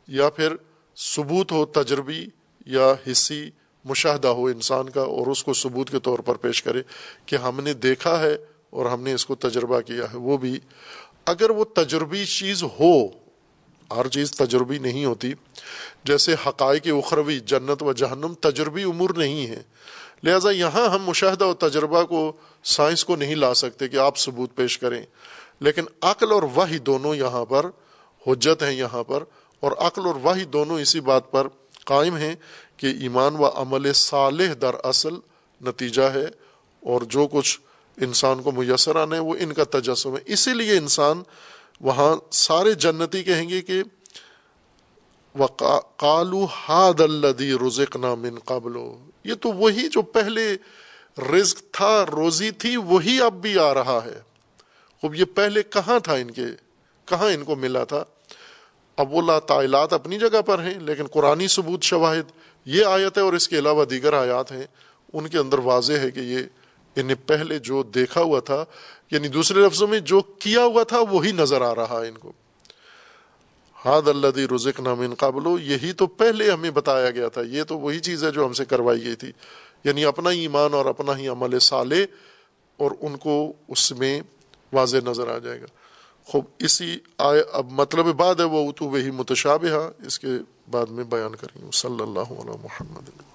یا پھر ثبوت ہو، تجربی یا حصی مشاہدہ ہو انسان کا اور اس کو ثبوت کے طور پر پیش کرے کہ ہم نے دیکھا ہے اور ہم نے اس کو تجربہ کیا ہے۔ وہ بھی اگر وہ تجربی چیز ہو، ہر چیز تجربی نہیں ہوتی۔ جیسے حقائق اخروی، جنت و جہنم تجربی امور نہیں ہے لہٰذا یہاں ہم مشاہدہ و تجربہ کو، سائنس کو نہیں لا سکتے کہ آپ ثبوت پیش کریں۔ لیکن عقل اور وحی دونوں یہاں پر حجت ہیں یہاں پر۔ اور عقل اور وحی دونوں اسی بات پر قائم ہیں کہ ایمان و عمل صالح در اصل نتیجہ ہے اور جو کچھ انسان کو میسر آنا ہے وہ ان کا تجسم ہے۔ اسی لیے انسان وہاں سارے جنتی کہیں گے کہ کالو ہاد الدی رزق من قبل۔ یہ تو وہی جو پہلے رزق تھا، روزی تھی، وہی اب بھی آ رہا ہے۔ خوب، یہ پہلے کہاں تھا ان کے، کہاں ان کو ملا تھا؟ اب وہ تعلات اپنی جگہ پر ہیں، لیکن قرآن ثبوت، شواہد یہ آیت ہے اور اس کے علاوہ دیگر آیات ہیں، ان کے اندر واضح ہے کہ یہ انہیں پہلے جو دیکھا ہوا تھا یعنی دوسرے لفظوں میں جو کیا ہوا تھا، وہی نظر آ رہا ہے ان کو۔ ہاد اللہ رزق نام ان قابل یہی تو پہلے ہمیں بتایا گیا تھا، یہ تو وہی چیز ہے جو ہم سے کروائی گئی تھی۔ یعنی اپنا ہی ایمان اور اپنا ہی عمل سالے اور ان کو اس میں واضح نظر آ جائے گا۔ خوب، اسی آئے اب مطلب بعد ہے، وہ اتو وہی متشابہ اس کے بعد میں بیان کریں گے۔ صلی اللہ علیہ محمد۔